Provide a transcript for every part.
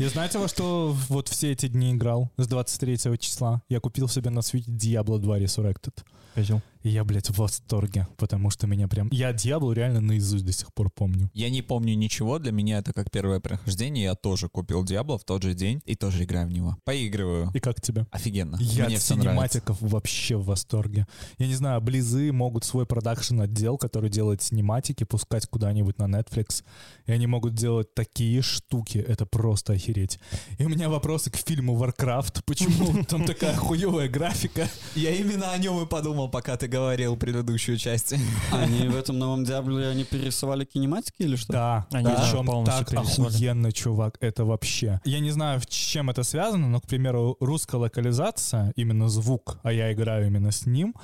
Я знаете, во что вот все эти дни играл с 23 числа? Я купил себе на Switch Diablo 2 Resurrected. Козел. И я, блядь, в восторге, потому что меня прям... Я Diablo реально наизусть до сих пор помню. Я не помню ничего, для меня это как первое прохождение. Я тоже купил Diablo в тот же день и тоже играю в него. Поигрываю. И как тебе? Офигенно. Я Мне от все нравится. синематиков вообще в восторге. Я не знаю, Близы могут свой продакшн отдел, который делает синематики, пускать куда-нибудь на Netflix. И они могут делать такие штуки. Это просто охереть. И у меня вопросы к фильму Warcraft. Почему там такая хуевая графика? Я именно о нем и подумал, пока ты говорил предыдущую часть. Они в этом новом Диабле, они перерисовали кинематики или что? Да, Они да. причем полностью так охуенно, чувак, это вообще. Я не знаю, с чем это связано, но, к примеру, русская локализация, именно звук, а я играю именно с ним,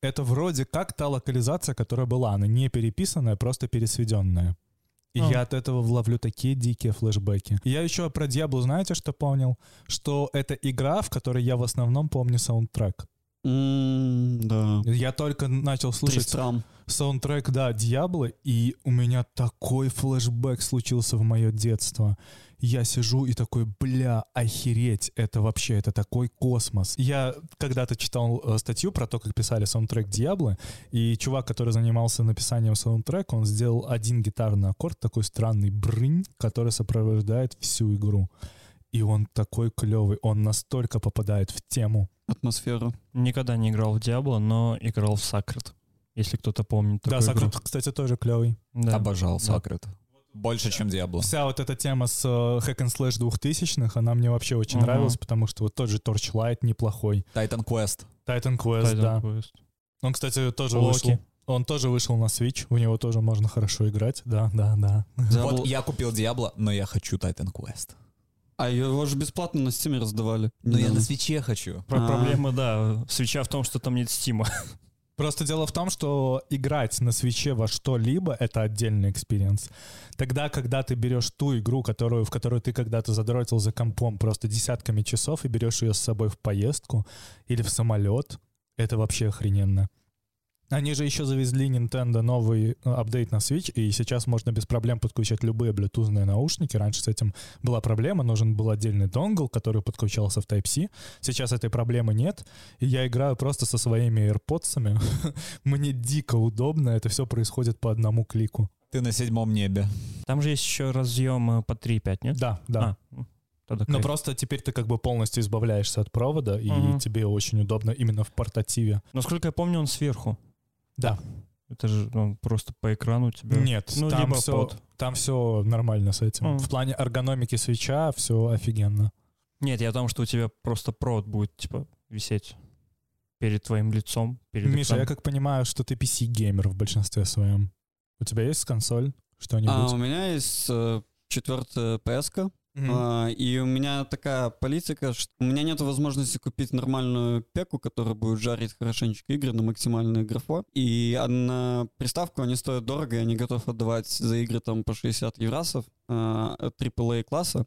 это вроде как та локализация, которая была, она не переписанная, просто пересведенная. И А. я от этого ловлю такие дикие флешбеки. Я еще про Диаблу, знаете, что понял? Что это игра, в которой я в основном помню саундтрек. Да. Я только начал слушать Тристрам. саундтрек, да, Диабло, и у меня такой флешбэк случился в мое детство. Я сижу и такой, бля, охереть, это вообще, это такой космос. Я когда-то читал э, статью про то, как писали саундтрек Диабло, и чувак, который занимался написанием саундтрека, он сделал один гитарный аккорд, такой странный брынь, который сопровождает всю игру. И он такой клевый, он настолько попадает в тему. Атмосферу. Никогда не играл в Diablo, но играл в Sacred. Если кто-то помнит Да, игру. Сакрут, кстати, тоже клевый. Да. Обожал Сакрет. Больше, чем Диабло. Вся вот эта тема с э, Hack and Slash 2000-х, она мне вообще очень Мгм. нравилась, потому что вот тот же Torchlight неплохой. Titan Quest. Titan Quest, Titan да. Quest. Он, кстати, тоже Локи. вышел. Он тоже вышел на Switch, в него тоже можно хорошо играть. Да, да, да. Diablo- Вот я купил Diablo, но я хочу Titan Quest. А его же бесплатно на Steam раздавали. Но я на Switch е хочу. Про- А. Проблема, да, Switch а в том, что там нет Steam а. Просто дело в том, что играть на Switch е во что-либо — это отдельный experience. Тогда, когда ты берешь ту игру, которую, в которую ты когда-то задротил за компом просто десятками часов и берешь ее с собой в поездку или в самолет, это вообще охрененно. Они же еще завезли Nintendo новый э, апдейт на Switch, и сейчас можно без проблем подключать любые блютузные наушники. Раньше с этим была проблема, нужен был отдельный донгл, который подключался в Type-C. Сейчас этой проблемы нет, и я играю просто со своими AirPods'ами. Мне дико удобно, это все происходит по одному клику. Ты на седьмом небе. Там же есть еще разъем э, по 3.5, нет? Да, да. А, м, тогда Но кайф. просто теперь ты как бы полностью избавляешься от провода, и Мгм. тебе очень удобно именно в портативе. Насколько я помню, он сверху. Да. Это же он просто по экрану у тебя. Нет, Ну, там либо все, под. там все нормально с этим. Мгм. В плане эргономики свеча все офигенно. Нет, я о том, что у тебя просто провод будет, типа, висеть перед твоим лицом, перед Миша, я экраном. как понимаю, что ты PC-геймер в большинстве своем. У тебя есть консоль? Что-нибудь? А, у меня есть э, четвертая PS-ка, Мгм. а, и у меня такая политика, что у меня нет возможности купить нормальную пеку, которая будет жарить хорошенечко игры на максимальное графо. И на приставку они стоят дорого, я не готов отдавать за игры там по 60 евросов а, AAA класса.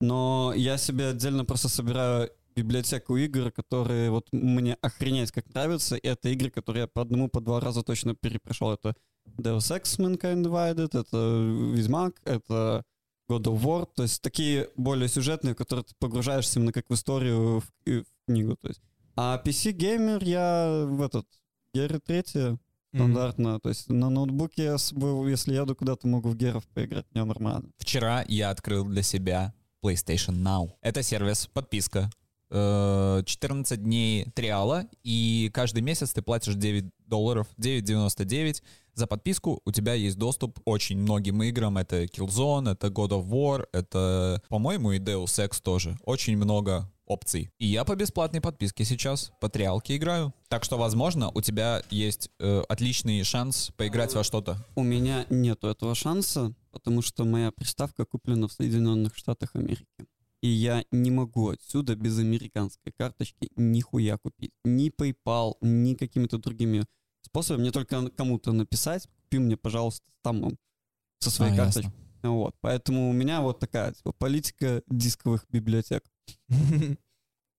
Но я себе отдельно просто собираю библиотеку игр, которые вот мне охренеть как нравятся. И это игры, которые я по одному, по два раза точно перепрошел. Это Deus Ex Mankind Divided, это Ведьмак, это God of War, то есть такие более сюжетные, в которые ты погружаешься именно как в историю, в, в книгу, то есть. А PC-геймер я в этот, Геры 3 стандартно, то есть на ноутбуке если еду куда-то, могу в Геров поиграть, мне нормально. Вчера я открыл для себя PlayStation Now. Это сервис, подписка. Э, 14 дней триала, и каждый месяц ты платишь 9 долларов, 9,99 за подписку. У тебя есть доступ очень многим играм. Это Killzone, это God of War, это, по-моему, и Deus Ex тоже. Очень много опций. И я по бесплатной подписке сейчас по играю. Так что, возможно, у тебя есть э, отличный шанс поиграть во что-то. У меня нету этого шанса, потому что моя приставка куплена в Соединенных Штатах Америки. И я не могу отсюда без американской карточки нихуя купить. Ни PayPal, ни какими-то другими способами. Мне только кому-то написать, купи мне, пожалуйста, там со своей А, карточки. ясно. Вот. Поэтому у меня вот такая типа, политика дисковых библиотек.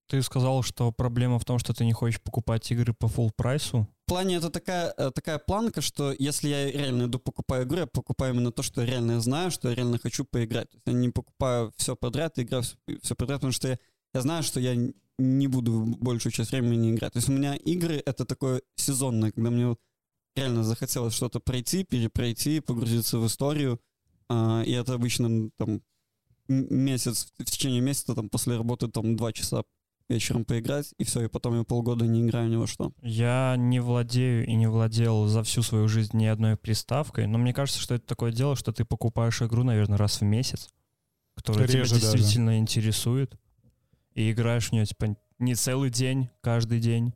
Ты сказал, что проблема в том, что ты не хочешь покупать игры по full прайсу. плане это такая, э, такая планка, что если я реально иду покупаю игру, я покупаю именно то, что я реально знаю, что я реально хочу поиграть. То есть я не покупаю все подряд, играю все подряд, потому что я, я знаю, что я не буду большую часть времени играть. То есть у меня игры — это такое сезонное, когда мне реально захотелось что-то пройти, перепройти, погрузиться в историю. А, и это обычно там месяц, в течение месяца там после работы там два часа вечером поиграть, и все, и потом я полгода не играю ни во что. Я не владею и не владел за всю свою жизнь ни одной приставкой, но мне кажется, что это такое дело, что ты покупаешь игру, наверное, раз в месяц, которая Реже тебя даже. действительно интересует, и играешь в нее, типа, не целый день, каждый день,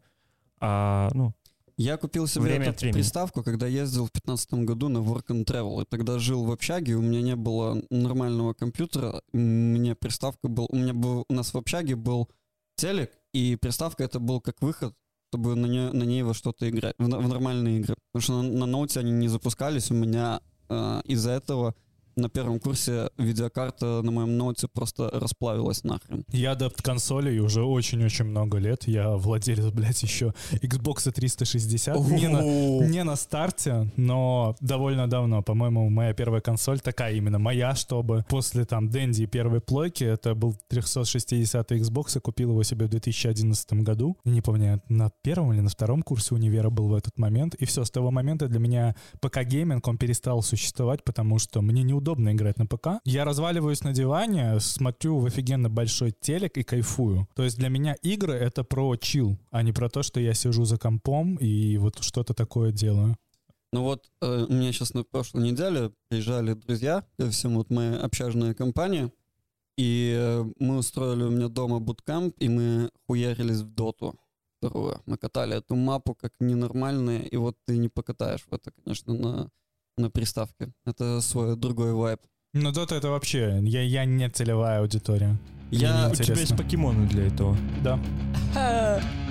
а, ну, Я купил себе Время эту времени. приставку, когда ездил в 2015 году на Work and Travel. И тогда жил в общаге, у меня не было нормального компьютера. Мне приставка был... У меня был... У нас в общаге был телек, и приставка это был как выход, чтобы на, нее, на ней во что-то играть, в, в нормальные игры. Потому что на, на ноуте они не запускались. У меня э, из-за этого на первом курсе видеокарта на моем ноуте просто расплавилась нахрен. Я адепт консолей уже очень-очень много лет. Я владелец, блядь, еще Xbox 360. Не на, не на старте, но довольно давно. По-моему, моя первая консоль такая именно моя, чтобы после там Дэнди первой плойки, это был 360 Xbox, я купил его себе в 2011 году. Не помню, на первом или на втором курсе универа был в этот момент. И все, с того момента для меня ПК-гейминг, он перестал существовать, потому что мне неудобно играть на ПК. Я разваливаюсь на диване, смотрю в офигенно большой телек и кайфую. То есть для меня игры — это про chill, а не про то, что я сижу за компом и вот что-то такое делаю. Ну вот э, у меня сейчас на прошлой неделе приезжали друзья, всем вот моя общажная компания, и э, мы устроили у меня дома bootcamp, и мы хуярились в доту вторую. Мы катали эту мапу как ненормальные, и вот ты не покатаешь в это, конечно, на, на приставке. Это свой другой вайб. Ну, Dota это вообще, я, я не целевая аудитория. Я, у тебя есть покемоны для этого. Да.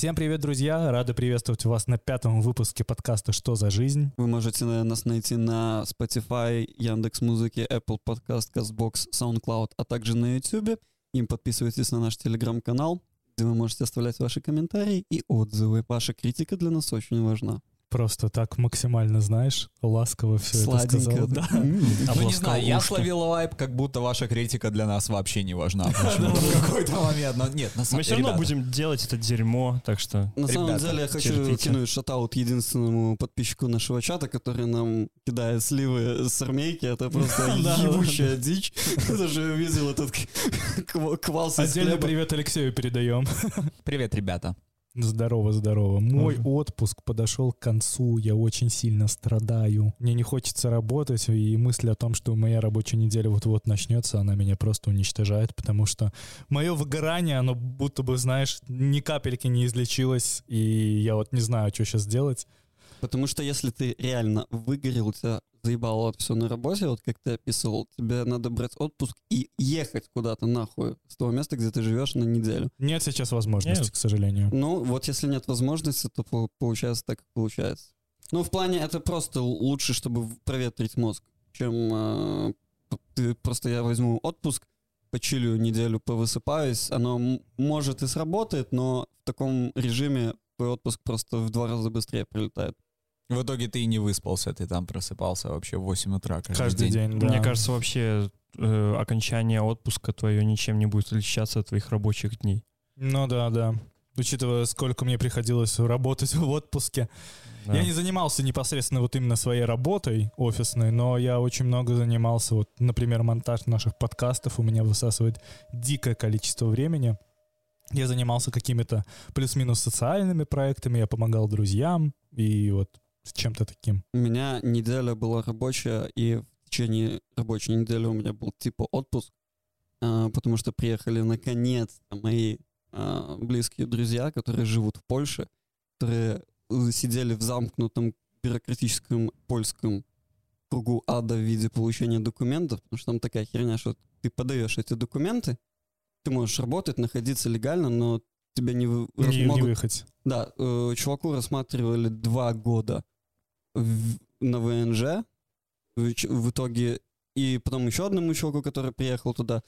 Всем привет, друзья! Рады приветствовать вас на пятом выпуске подкаста «Что за жизнь?». Вы можете нас найти на Spotify, Яндекс Музыке, Apple Podcast, CastBox, SoundCloud, а также на YouTube. Им подписывайтесь на наш телеграм-канал, где вы можете оставлять ваши комментарии и отзывы. Ваша критика для нас очень важна. Просто так максимально, знаешь, ласково все это Сладенько, сказал. да. Ну, не знаю, я словил лайп, как будто ваша критика для нас вообще не важна. В какой-то момент. Но нет, на самом Мы все равно будем делать это дерьмо, так что... На самом деле я хочу кинуть шатаут единственному подписчику нашего чата, который нам кидает сливы с армейки. Это просто ебучая дичь. Даже увидел этот ква- квас хлеба. привет Алексею передаем. Привет, ребята. Здорово, здорово. Мой Мгм. отпуск подошел к концу, я очень сильно страдаю. Мне не хочется работать, и мысль о том, что моя рабочая неделя вот-вот начнется, она меня просто уничтожает, потому что мое выгорание, оно будто бы, знаешь, ни капельки не излечилось, и я вот не знаю, что сейчас делать. Потому что если ты реально выгорел, у тебя заебало вот все на работе, вот как ты описывал, тебе надо брать отпуск и ехать куда-то нахуй с того места, где ты живешь на неделю. Нет сейчас возможности, Нет. к сожалению. Ну, вот если нет возможности, то по- получается так, как получается. Ну, в плане это просто лучше, чтобы проветрить мозг, чем э, ты просто я возьму отпуск, почилю неделю, повысыпаюсь, оно может и сработает, но в таком режиме твой отпуск просто в два раза быстрее прилетает. В итоге ты и не выспался, ты там просыпался вообще в 8 утра каждый, Каждый день. день, да. Мне кажется, вообще э, окончание отпуска твое ничем не будет отличаться от твоих рабочих дней. Ну да, да. Учитывая, сколько мне приходилось работать в отпуске, Да. Я не занимался непосредственно вот именно своей работой офисной, но я очень много занимался, вот, например, монтаж наших подкастов у меня высасывает дикое количество времени. Я занимался какими-то плюс-минус социальными проектами, я помогал друзьям и вот с чем-то таким. У меня неделя была рабочая, и в течение рабочей недели у меня был типа отпуск, а, потому что приехали наконец мои а, близкие друзья, которые живут в Польше, которые сидели в замкнутом бюрократическом польском кругу ада в виде получения документов, потому что там такая херня, что ты подаешь эти документы, ты можешь работать, находиться легально, но тебя не, Не, не могут выехать. да, э, чуваку рассматривали два года в- на ВНЖ в, в итоге, и потом еще одному чуваку, который приехал туда,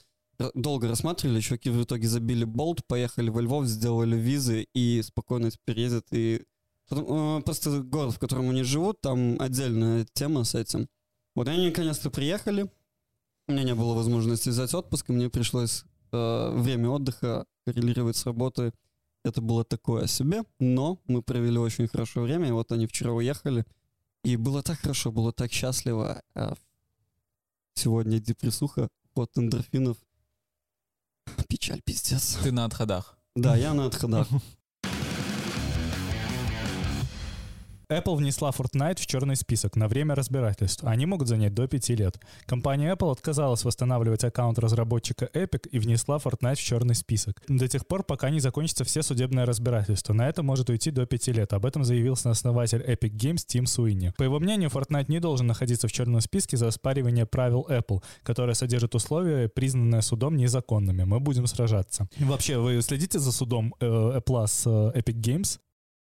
долго рассматривали, чуваки в итоге забили болт, поехали во Львов, сделали визы и спокойно теперь ездят. И потом, э, просто город, в котором они живут, там отдельная тема с этим. Вот они наконец-то приехали, у меня не было возможности взять отпуск, и мне пришлось время отдыха коррелировать с работой. Это было такое себе, но мы провели очень хорошее время, и вот они вчера уехали, и было так хорошо, было так счастливо. А сегодня депрессуха от эндорфинов. Печаль, пиздец. Ты на отходах. Да, я на отходах. Apple внесла Fortnite в черный список на время разбирательств. Они могут занять до 5 лет. Компания Apple отказалась восстанавливать аккаунт разработчика Epic и внесла Fortnite в черный список. До тех пор, пока не закончатся все судебные разбирательства. На это может уйти до 5 лет. Об этом заявил основатель Epic Games Тим Суини. По его мнению, Fortnite не должен находиться в черном списке за оспаривание правил Apple, которое содержит условия, признанные судом незаконными. Мы будем сражаться. Вообще, вы следите за судом э, Apple с э, Epic Games?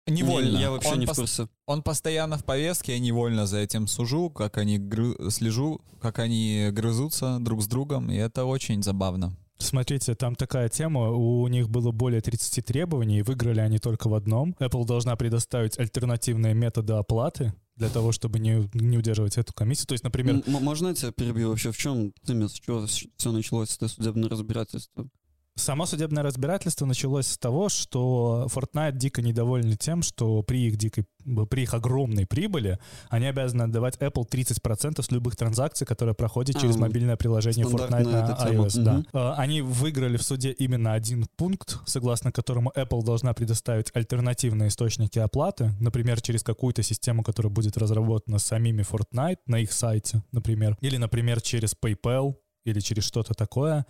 Невольно. Я вообще он, не в курсе. он постоянно в повестке, я невольно за этим сужу, как они гры- слежу, как они грызутся друг с другом, и это очень забавно. Смотрите, там такая тема, у них было более 30 требований, и выиграли они только в одном. Apple должна предоставить альтернативные методы оплаты для того, чтобы не, не удерживать эту комиссию. То есть, например, М- можно я тебя перебью? Вообще в чем ты с чего все началось, это судебное разбирательство? Само судебное разбирательство началось с того, что Fortnite дико недовольны тем, что при их дикой, при их огромной прибыли они обязаны отдавать Apple 30% с любых транзакций, которые проходят через А, мобильное приложение Fortnite на тема. iOS. Да. Э, Они выиграли в суде именно один пункт, согласно которому Apple должна предоставить альтернативные источники оплаты, например, через какую-то систему, которая будет разработана самими Fortnite на их сайте, например, или, например, через PayPal или через что-то такое.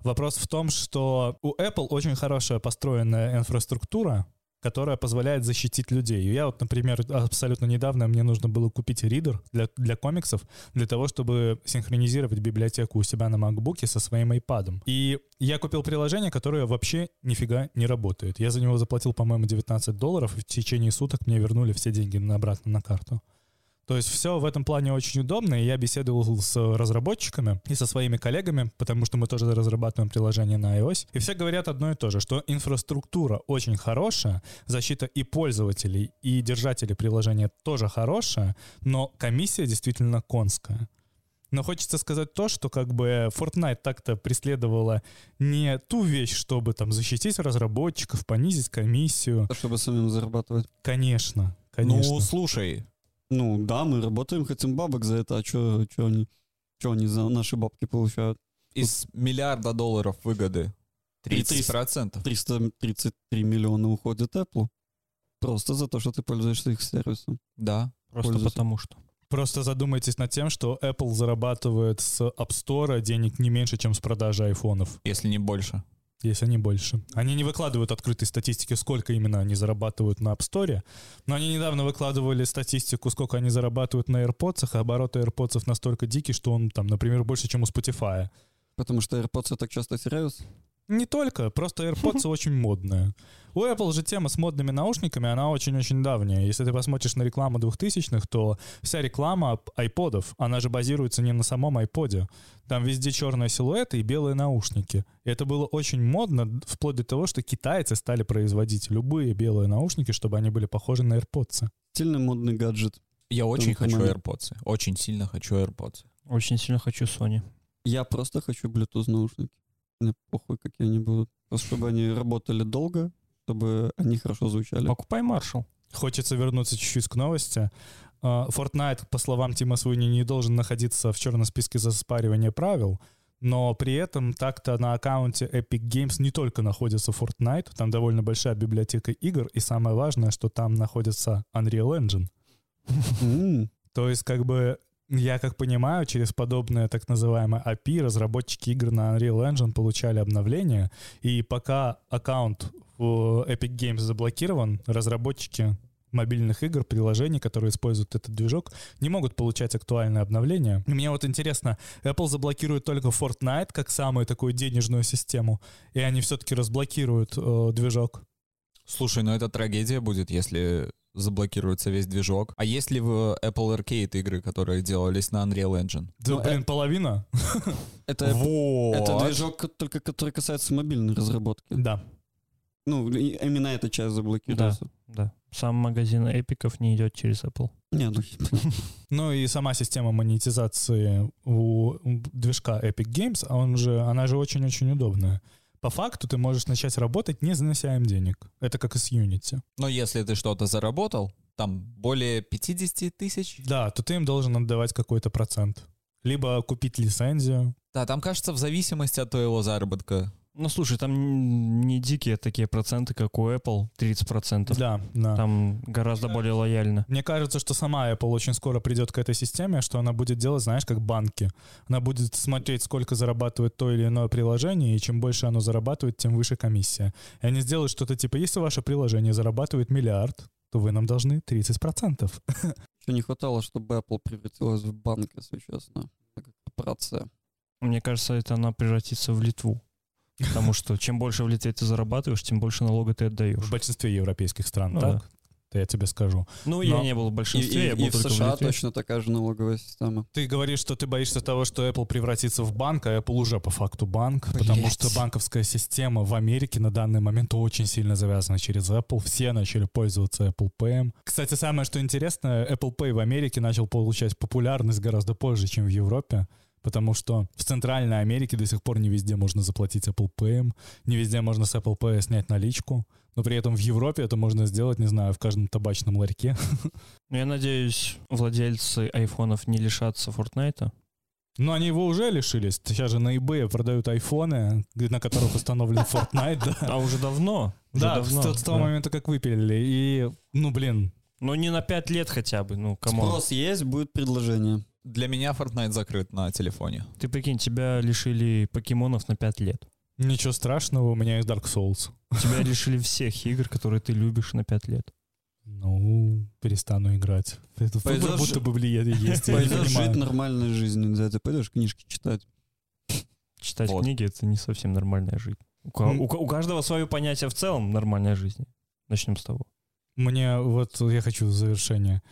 Вопрос в том, что у Apple очень хорошая построенная инфраструктура, которая позволяет защитить людей. Я вот, например, абсолютно недавно мне нужно было купить ридер для, для комиксов, для того, чтобы синхронизировать библиотеку у себя на MacBook со своим iPad. И я купил приложение, которое вообще нифига не работает. Я за него заплатил, по-моему, 19 долларов, и в течение суток мне вернули все деньги обратно на карту. То есть все в этом плане очень удобно, и я беседовал с разработчиками и со своими коллегами, потому что мы тоже разрабатываем приложение на iOS, и все говорят одно и то же, что инфраструктура очень хорошая, защита и пользователей, и держателей приложения тоже хорошая, но комиссия действительно конская. Но хочется сказать то, что как бы Fortnite так-то преследовала не ту вещь, чтобы там защитить разработчиков, понизить комиссию. Чтобы самим зарабатывать. Конечно, конечно. Ну, слушай, Ну да, мы работаем, хотим бабок за это, а что они, чё они за наши бабки получают? из миллиарда долларов выгоды 30%. 333 миллиона уходит Apple. Просто за то, что ты пользуешься их сервисом. Да. Просто Пользуйся. потому что. Просто задумайтесь над тем, что Apple зарабатывает с App Store денег не меньше, чем с продажи айфонов, Если не больше. Если не больше. Они не выкладывают открытой статистики, сколько именно они зарабатывают на App Store, но они недавно выкладывали статистику, сколько они зарабатывают на AirPods, а обороты AirPods настолько дикий, что он там, например, больше, чем у Spotify. Потому что AirPods так часто теряются. Не только, просто AirPods очень модные. У Apple же тема с модными наушниками, она очень-очень давняя. Если ты посмотришь на рекламу 2000-х, то вся реклама айподов, она же базируется не на самом айподе. Там везде черные силуэты и белые наушники. И это было очень модно, вплоть до того, что китайцы стали производить любые белые наушники, чтобы они были похожи на AirPods. Сильный модный гаджет. Я очень хочу момент. AirPods. Очень сильно хочу AirPods. Очень сильно хочу Sony. Я просто хочу Bluetooth наушники. Мне похуй, какие они будут. Просто чтобы они работали долго, чтобы они хорошо звучали. Покупай Marshall. Хочется вернуться чуть-чуть к новости. А, Fortnite, по словам Тима Суини, не должен находиться в черном списке за спаривание правил, но при этом так-то на аккаунте Epic Games не только находится Fortnite, там довольно большая библиотека игр, и самое важное, что там находится Unreal Engine. То есть, как бы, я как понимаю, через подобное так называемое API разработчики игр на Unreal Engine получали обновления, и пока аккаунт в Epic Games заблокирован, разработчики мобильных игр, приложений, которые используют этот движок, не могут получать актуальные обновления. Мне вот интересно, Apple заблокирует только Fortnite как самую такую денежную систему, и они все-таки разблокируют э, движок. Слушай, ну это трагедия будет, если заблокируется весь движок. А есть ли в Apple Arcade игры, которые делались на Unreal Engine? Да, Ну, блин, половина. Это, Вот. это движок, ко- только который касается мобильной разработки. Да. Ну, и- именно эта часть заблокируется. Да. Сам магазин эпиков не идет через Apple. Не, ну, Ну и сама система монетизации у движка Epic Games, а он же, она же очень-очень удобная. По факту ты можешь начать работать, не занося им денег. Это как и с Unity. Но если ты что-то заработал, там более 50 тысяч. Да, то ты им должен отдавать какой-то процент. Либо купить лицензию. Да, там, кажется, в зависимости от твоего заработка. Ну, слушай, там не дикие такие проценты, как у Apple, 30%. Да, да. Там гораздо более лояльно. Мне кажется, что сама Apple очень скоро придет к этой системе, что она будет делать, знаешь, как банки. Она будет смотреть, сколько зарабатывает то или иное приложение, и чем больше оно зарабатывает, тем выше комиссия. И они сделают что-то типа, если ваше приложение зарабатывает миллиард, то вы нам должны 30%. еще не хватало, чтобы Apple превратилась в банк, если честно. Как корпорация. Мне кажется, это она превратится в Литву. Потому что чем больше в Литве ты зарабатываешь, тем больше налога ты В отдаешь. большинстве европейских стран, Ну так? да. Я тебе скажу. Ну, я Но- не был в большинстве, и- я был и в только США в Литве. точно такая же налоговая система. Ты говоришь, что ты боишься того, что Apple превратится в банк, а Apple уже по факту банк, потому Блять. что банковская система в Америке на данный момент очень сильно завязана через Apple. Все начали пользоваться Apple Pay. Кстати, самое что интересно, Apple Pay в Америке начал получать популярность гораздо позже, чем в Европе. Потому что в Центральной Америке до сих пор не везде можно заплатить Apple Pay, не везде можно с Apple Pay снять наличку, но при этом в Европе это можно сделать, не знаю, в каждом табачном ларьке. Ну, я надеюсь, владельцы айфонов не лишатся Фортнайта. Ну, они его уже лишились. Сейчас же на eBay продают айфоны, на которых установлен Fortnite, да. А уже давно. уже Да, давно, с, с того да. момента, как выпилили. И, ну, блин, Ну, не на 5 лет хотя бы, ну, кому. Спрос есть, будет предложение. Для меня Fortnite закрыт на телефоне. Ты прикинь, тебя лишили покемонов на 5 лет. ничего страшного, у меня есть Dark Souls. Тебя лишили всех игр, которые ты любишь на 5 лет. Ну, перестану играть. Это Пойдешь- будто бы влияет есть, Пойдешь жить нормальной жизнью, дядя, пойдешь книжки читать. Читать Вот. книги — это не совсем нормальная жизнь. У, у у каждого свое понятие в целом нормальной жизни. Начнем с того. Мне вот, я хочу в завершение.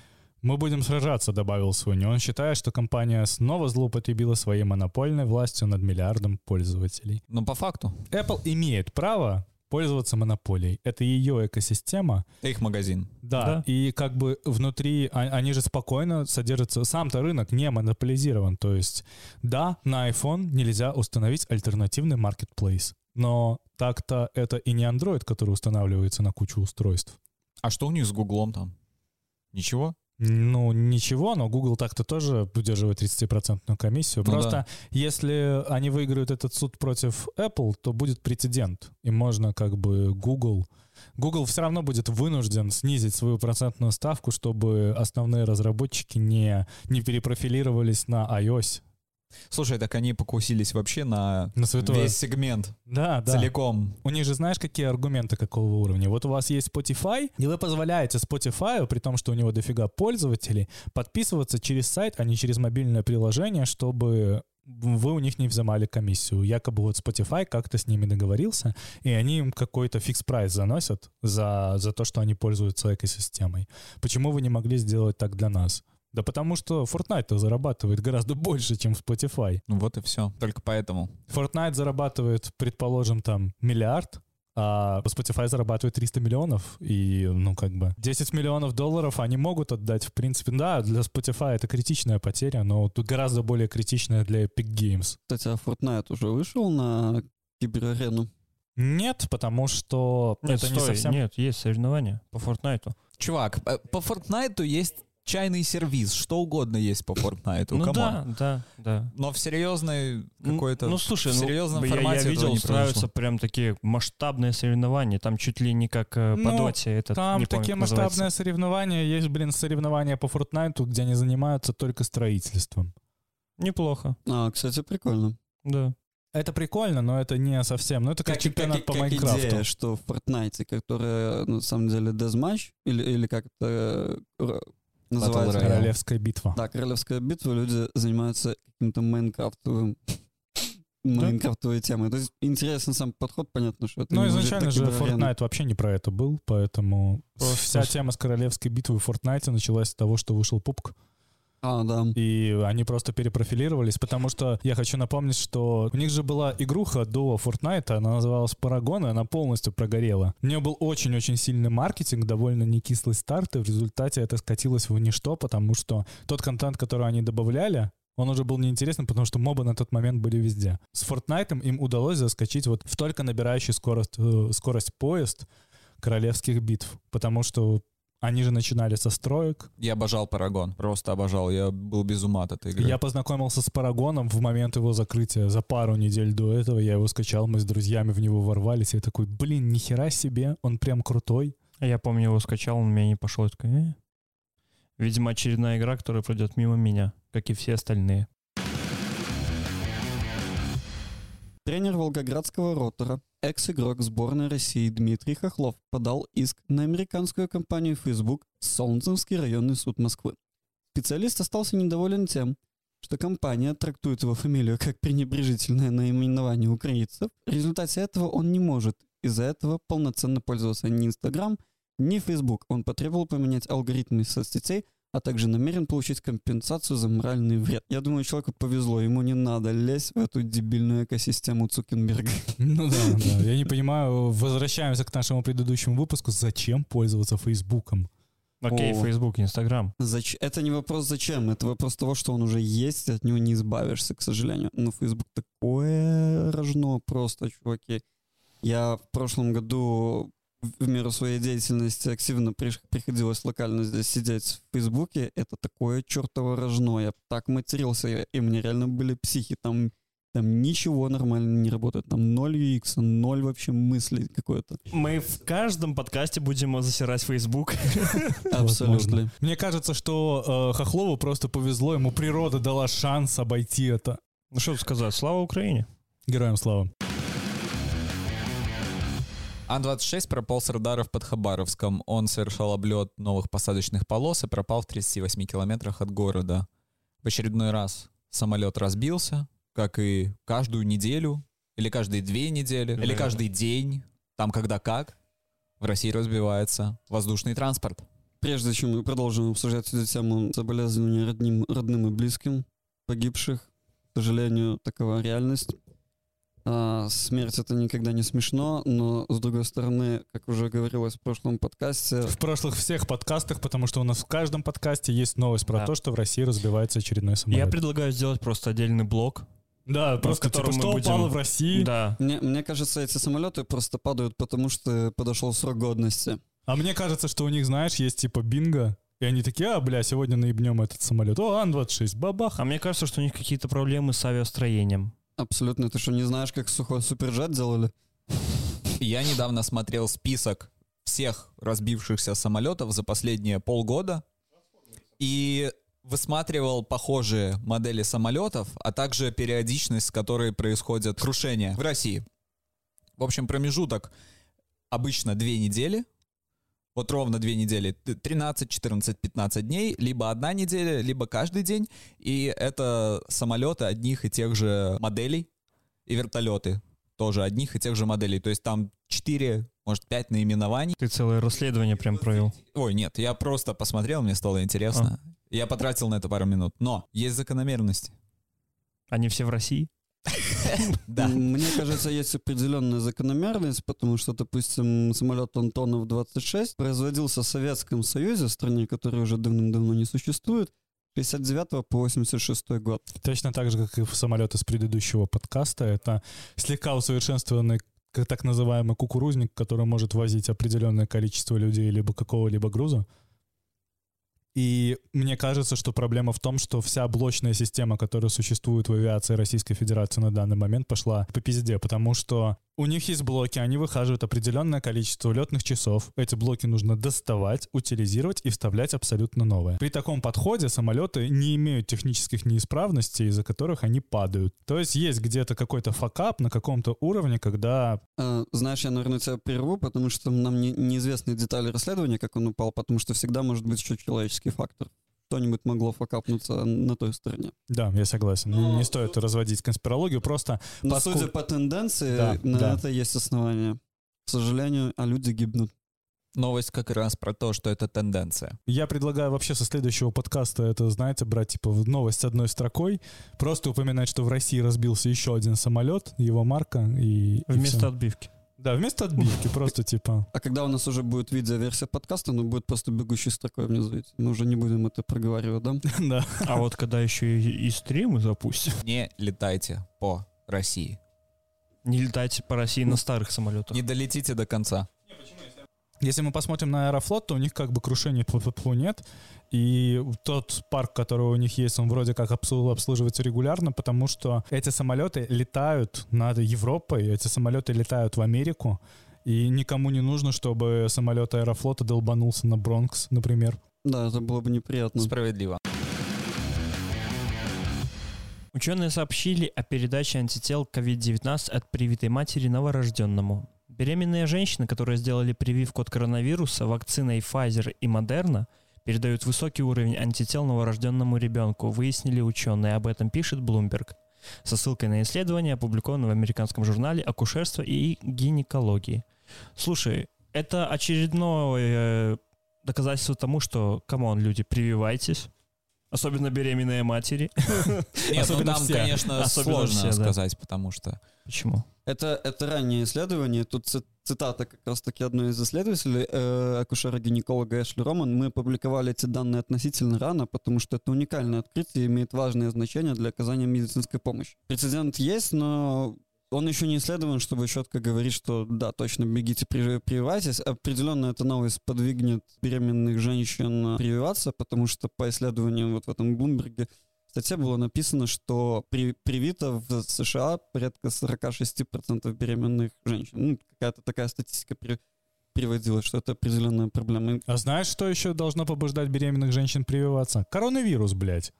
Мы будем сражаться, добавил Суни. Он считает, что компания снова злоупотребила своей монопольной властью над миллиардом пользователей. Но по факту, Apple имеет право пользоваться монополией. Это ее экосистема. это их магазин. Да, Да. и как бы внутри а- они же спокойно содержатся. Сам-то рынок не монополизирован. То есть, да, на iPhone нельзя установить альтернативный marketplace. Но так-то это и не Android, который устанавливается на кучу устройств. А что у них с Гуглом там? Ничего? Ну, ничего, но Google так-то тоже удерживает 30% комиссию. Ну Просто да. если они выиграют этот суд против Apple, то будет прецедент. И можно как бы Google... Google все равно будет вынужден снизить свою процентную ставку, чтобы основные разработчики не, не перепрофилировались на iOS. Слушай, так они покусились вообще на На святое. весь сегмент Да, да. целиком. У них же знаешь, какие аргументы какого уровня? Вот у вас есть Spotify, и вы позволяете Spotify, при том, что у него дофига пользователей, подписываться через сайт, а не через мобильное приложение, чтобы вы у них не взимали комиссию. Якобы вот Spotify как-то с ними договорился, и они им какой-то fix price заносят за, за то, что они пользуются экосистемой. Почему вы не могли сделать так для нас? Да потому что Fortnite зарабатывает гораздо больше, чем Spotify. Ну вот и все. Только поэтому. Fortnite зарабатывает, предположим, там миллиард, а Spotify зарабатывает 300 миллионов, и, ну, как бы, 10 миллионов долларов они могут отдать, в принципе, да, для Spotify это критичная потеря, но тут гораздо более критичная для Epic Games. Кстати, а Fortnite уже вышел на киберарену? Нет, потому что Нет, это не стой, совсем... нет, есть соревнования по Фортнайту. Чувак, э, по Fortnite есть чайный сервис, что угодно есть по Fortnite. Ну да, да, да. Но в серьезной Ну, какой-то... Ну, слушай, в ну, серьезном я- я, формате этого видел, не устраиваются прям такие масштабные соревнования. Там чуть ли не как э, по Ну, доте. Этот, Там не помню, такие как масштабные соревнования, есть, блин, соревнования по Fortnite, где они занимаются только строительством. Неплохо, А, кстати, прикольно. да. Это прикольно, но это не совсем. Ну, это как, чемпионат по как Майнкрафту. идея, что в Fortnite, которая на самом деле дезматч, или, или как это э, называется? Royale. Королевская битва. Да, королевская битва, люди занимаются каким-то майнкрафтовым майнкрафтовой темы. То есть интересен сам подход, понятно, что это Ну, изначально же. Fortnite вообще не про это был, поэтому Просто- вся тема с королевской битвой в Fortnite началась с того, что вышел PUBG. А, да. И они просто перепрофилировались, потому что я хочу напомнить, что у них же была игруха до Fortnite, она называлась Paragon, и она полностью прогорела. У нее был очень-очень сильный маркетинг, довольно некислый старт, и в результате это скатилось в ничто, потому что тот контент, который они добавляли, он уже был неинтересен, потому что мобы на тот момент были везде. С Fortnite им удалось заскочить вот в только набирающий скорость, э, скорость поезд королевских битв, потому что они же начинали со строек, Я обожал Парагон, просто обожал. Я был без ума от этой игры. я познакомился с Парагоном в момент его закрытия. За пару недель до этого я его скачал, мы с друзьями в него ворвались. Я такой, блин, нихера себе, он прям крутой. А Я помню, его скачал, он у меня не пошел. Я такой, «Э». Видимо, очередная игра, которая пройдет мимо меня, как и все остальные. Тренер Волгоградского ротора, экс-игрок сборной России Дмитрий Хохлов подал иск на американскую компанию Facebook в Солнцевский районный суд Москвы. Специалист остался недоволен тем, что компания трактует его фамилию как пренебрежительное наименование украинцев. В результате этого он не может из-за этого полноценно пользоваться ни Instagram, ни Facebook. Он потребовал поменять алгоритмы соцсетей, а также намерен получить компенсацию за моральный вред. Я думаю, человеку повезло, ему не надо лезть в эту дебильную экосистему Цукенберга. Ну да, да. Я не понимаю, возвращаемся к нашему предыдущему выпуску. Зачем пользоваться Фейсбуком? Окей, О. Facebook, Instagram. Зач- Это не вопрос зачем, это вопрос того, что он уже есть, от него не избавишься, к сожалению. Но Facebook такое рожно просто, чуваки. Я в прошлом году в меру своей деятельности активно приходилось локально здесь сидеть в Фейсбуке. Это такое чертово рожно. Я так матерился, я- и мне реально были психи. Там, там ничего нормально не работает. Там ноль UX, ноль вообще мыслей какой-то. Мы в каждом подкасте будем засирать Facebook. Абсолютно. Мне кажется, что э, Хохлову просто повезло, ему природа дала шанс обойти это. Ну что сказать, слава Украине. Героям слава. Ан-26 пропал с радаров под Хабаровском. Он совершал облет новых посадочных полос и пропал в 38 километрах от города. В очередной раз самолет разбился, как и каждую неделю, или каждые две недели, или каждый день, там когда как, в России разбивается воздушный транспорт. Прежде чем мы продолжим обсуждать эту тему соболезнования родным, родным и близким погибших, к сожалению, такова реальность. А, смерть это никогда не смешно, но с другой стороны, как уже говорилось в прошлом подкасте, В прошлых всех подкастах, потому что у нас в каждом подкасте есть новость про Да. то, что в России разбивается очередной Я самолет. предлагаю сделать просто отдельный блок. Да, просто типа, мы что будем- упало в России? Да. мне, мне кажется, эти самолеты просто падают, потому что подошел срок годности. А мне кажется, что у них, знаешь, есть типа бинго, и они такие, а, бля, сегодня наебнем этот самолет. О, Ан-26, бабах. А мне кажется, что у них какие-то проблемы с авиастроением. Абсолютно. Ты что, не знаешь, как сухой суперджет делали? Я недавно смотрел список всех разбившихся самолетов за последние полгода и высматривал похожие модели самолетов, а также периодичность, с которой происходят крушения в России. В общем, промежуток обычно две недели, вот ровно две недели, т- 13, 14, 15 дней, либо одна неделя, либо каждый день, и это самолеты одних и тех же моделей, и вертолеты тоже одних и тех же моделей. То есть там 4, может, 5 наименований. Ты целое расследование прям провел. Ой, нет, я просто посмотрел, мне стало интересно. Я потратил на это пару минут. Но есть закономерности. Они все в России? Да. Мне кажется, есть определенная закономерность, потому что, допустим, самолет Антонов-26 производился в Советском Союзе, стране, которая уже давным-давно не существует, с 69 по 86 год. Точно так же, как и самолет из предыдущего подкаста. Это слегка усовершенствованный так называемый кукурузник, который может возить определенное количество людей либо какого-либо груза. И мне кажется, что проблема в том, что вся блочная система, которая существует в авиации Российской Федерации на данный момент, пошла по пизде, потому что у них есть блоки, они выхаживают определенное количество летных часов. Эти блоки нужно доставать, утилизировать и вставлять абсолютно новые. При таком подходе самолеты не имеют технических неисправностей, из-за которых они падают. То есть есть где-то какой-то факап на каком-то уровне, когда А, знаешь, я, наверное, тебя прерву, потому что нам не- неизвестны детали расследования, как он упал, потому что всегда может быть еще человеческий фактор. Что-нибудь могло факапнуться на той стороне. Да, я согласен. Но- Не стоит разводить конспирологию, просто Но Поску- судя по тенденции, Да, на да. это есть основания. К сожалению, а люди гибнут. Новость как раз про то, что это тенденция. Я предлагаю вообще со следующего подкаста это, знаете, брать типа новость одной строкой, просто упоминать, что в России разбился еще один самолет, его марка и... и Вместо всё. отбивки. Да, вместо отбивки, просто типа... А когда у нас уже будет видеоверсия подкаста, ну будет просто бегущей строкой внизу. Мы уже не будем это проговаривать, да? Да. А вот когда еще и, и стримы запустим, Не летайте по России. не летайте по России на старых самолетах. Не долетите до конца. Если мы посмотрим на Аэрофлот, то у них как бы крушений тьфу-тьфу-тьфу нет. И тот парк, который у них есть, он вроде как обслу- обслуживается регулярно, потому что эти самолеты летают над Европой, эти самолеты летают в Америку, и никому не нужно, чтобы самолет Аэрофлота долбанулся на Бронкс, например. Да, это было бы неприятно. Справедливо. Ученые сообщили о передаче антител COVID-19 от привитой матери новорожденному. Беременные женщины, которые сделали прививку от коронавируса вакциной Pfizer и Moderna, передают высокий уровень антител новорожденному ребенку, выяснили ученые. Об этом пишет Bloomberg. Со ссылкой на исследование, опубликованное в американском журнале «Акушерство и гинекологии». Слушай, это очередное э, доказательство тому, что, come on, люди, прививайтесь. Особенно беременные матери. Нет, ну там, все. конечно, Особенно сложно все, да. сказать, потому что... Почему? Это, это раннее исследование. Тут ци- цитата как раз-таки одной из исследователей, э, акушера-гинеколога Эшли Роман. Мы опубликовали эти данные относительно рано, потому что это уникальное открытие и имеет важное значение для оказания медицинской помощи. Прецедент есть, но он еще не исследован, чтобы четко говорить, что да, точно бегите, при- прививайтесь. Определенно эта новость подвигнет беременных женщин прививаться, потому что по исследованиям вот в этом Блумберге статье было написано, что при, привито в США порядка 46% беременных женщин. Ну, какая-то такая статистика при- приводилась, что это определенная проблема. А знаешь, что еще должно побуждать беременных женщин прививаться? Коронавирус, блядь.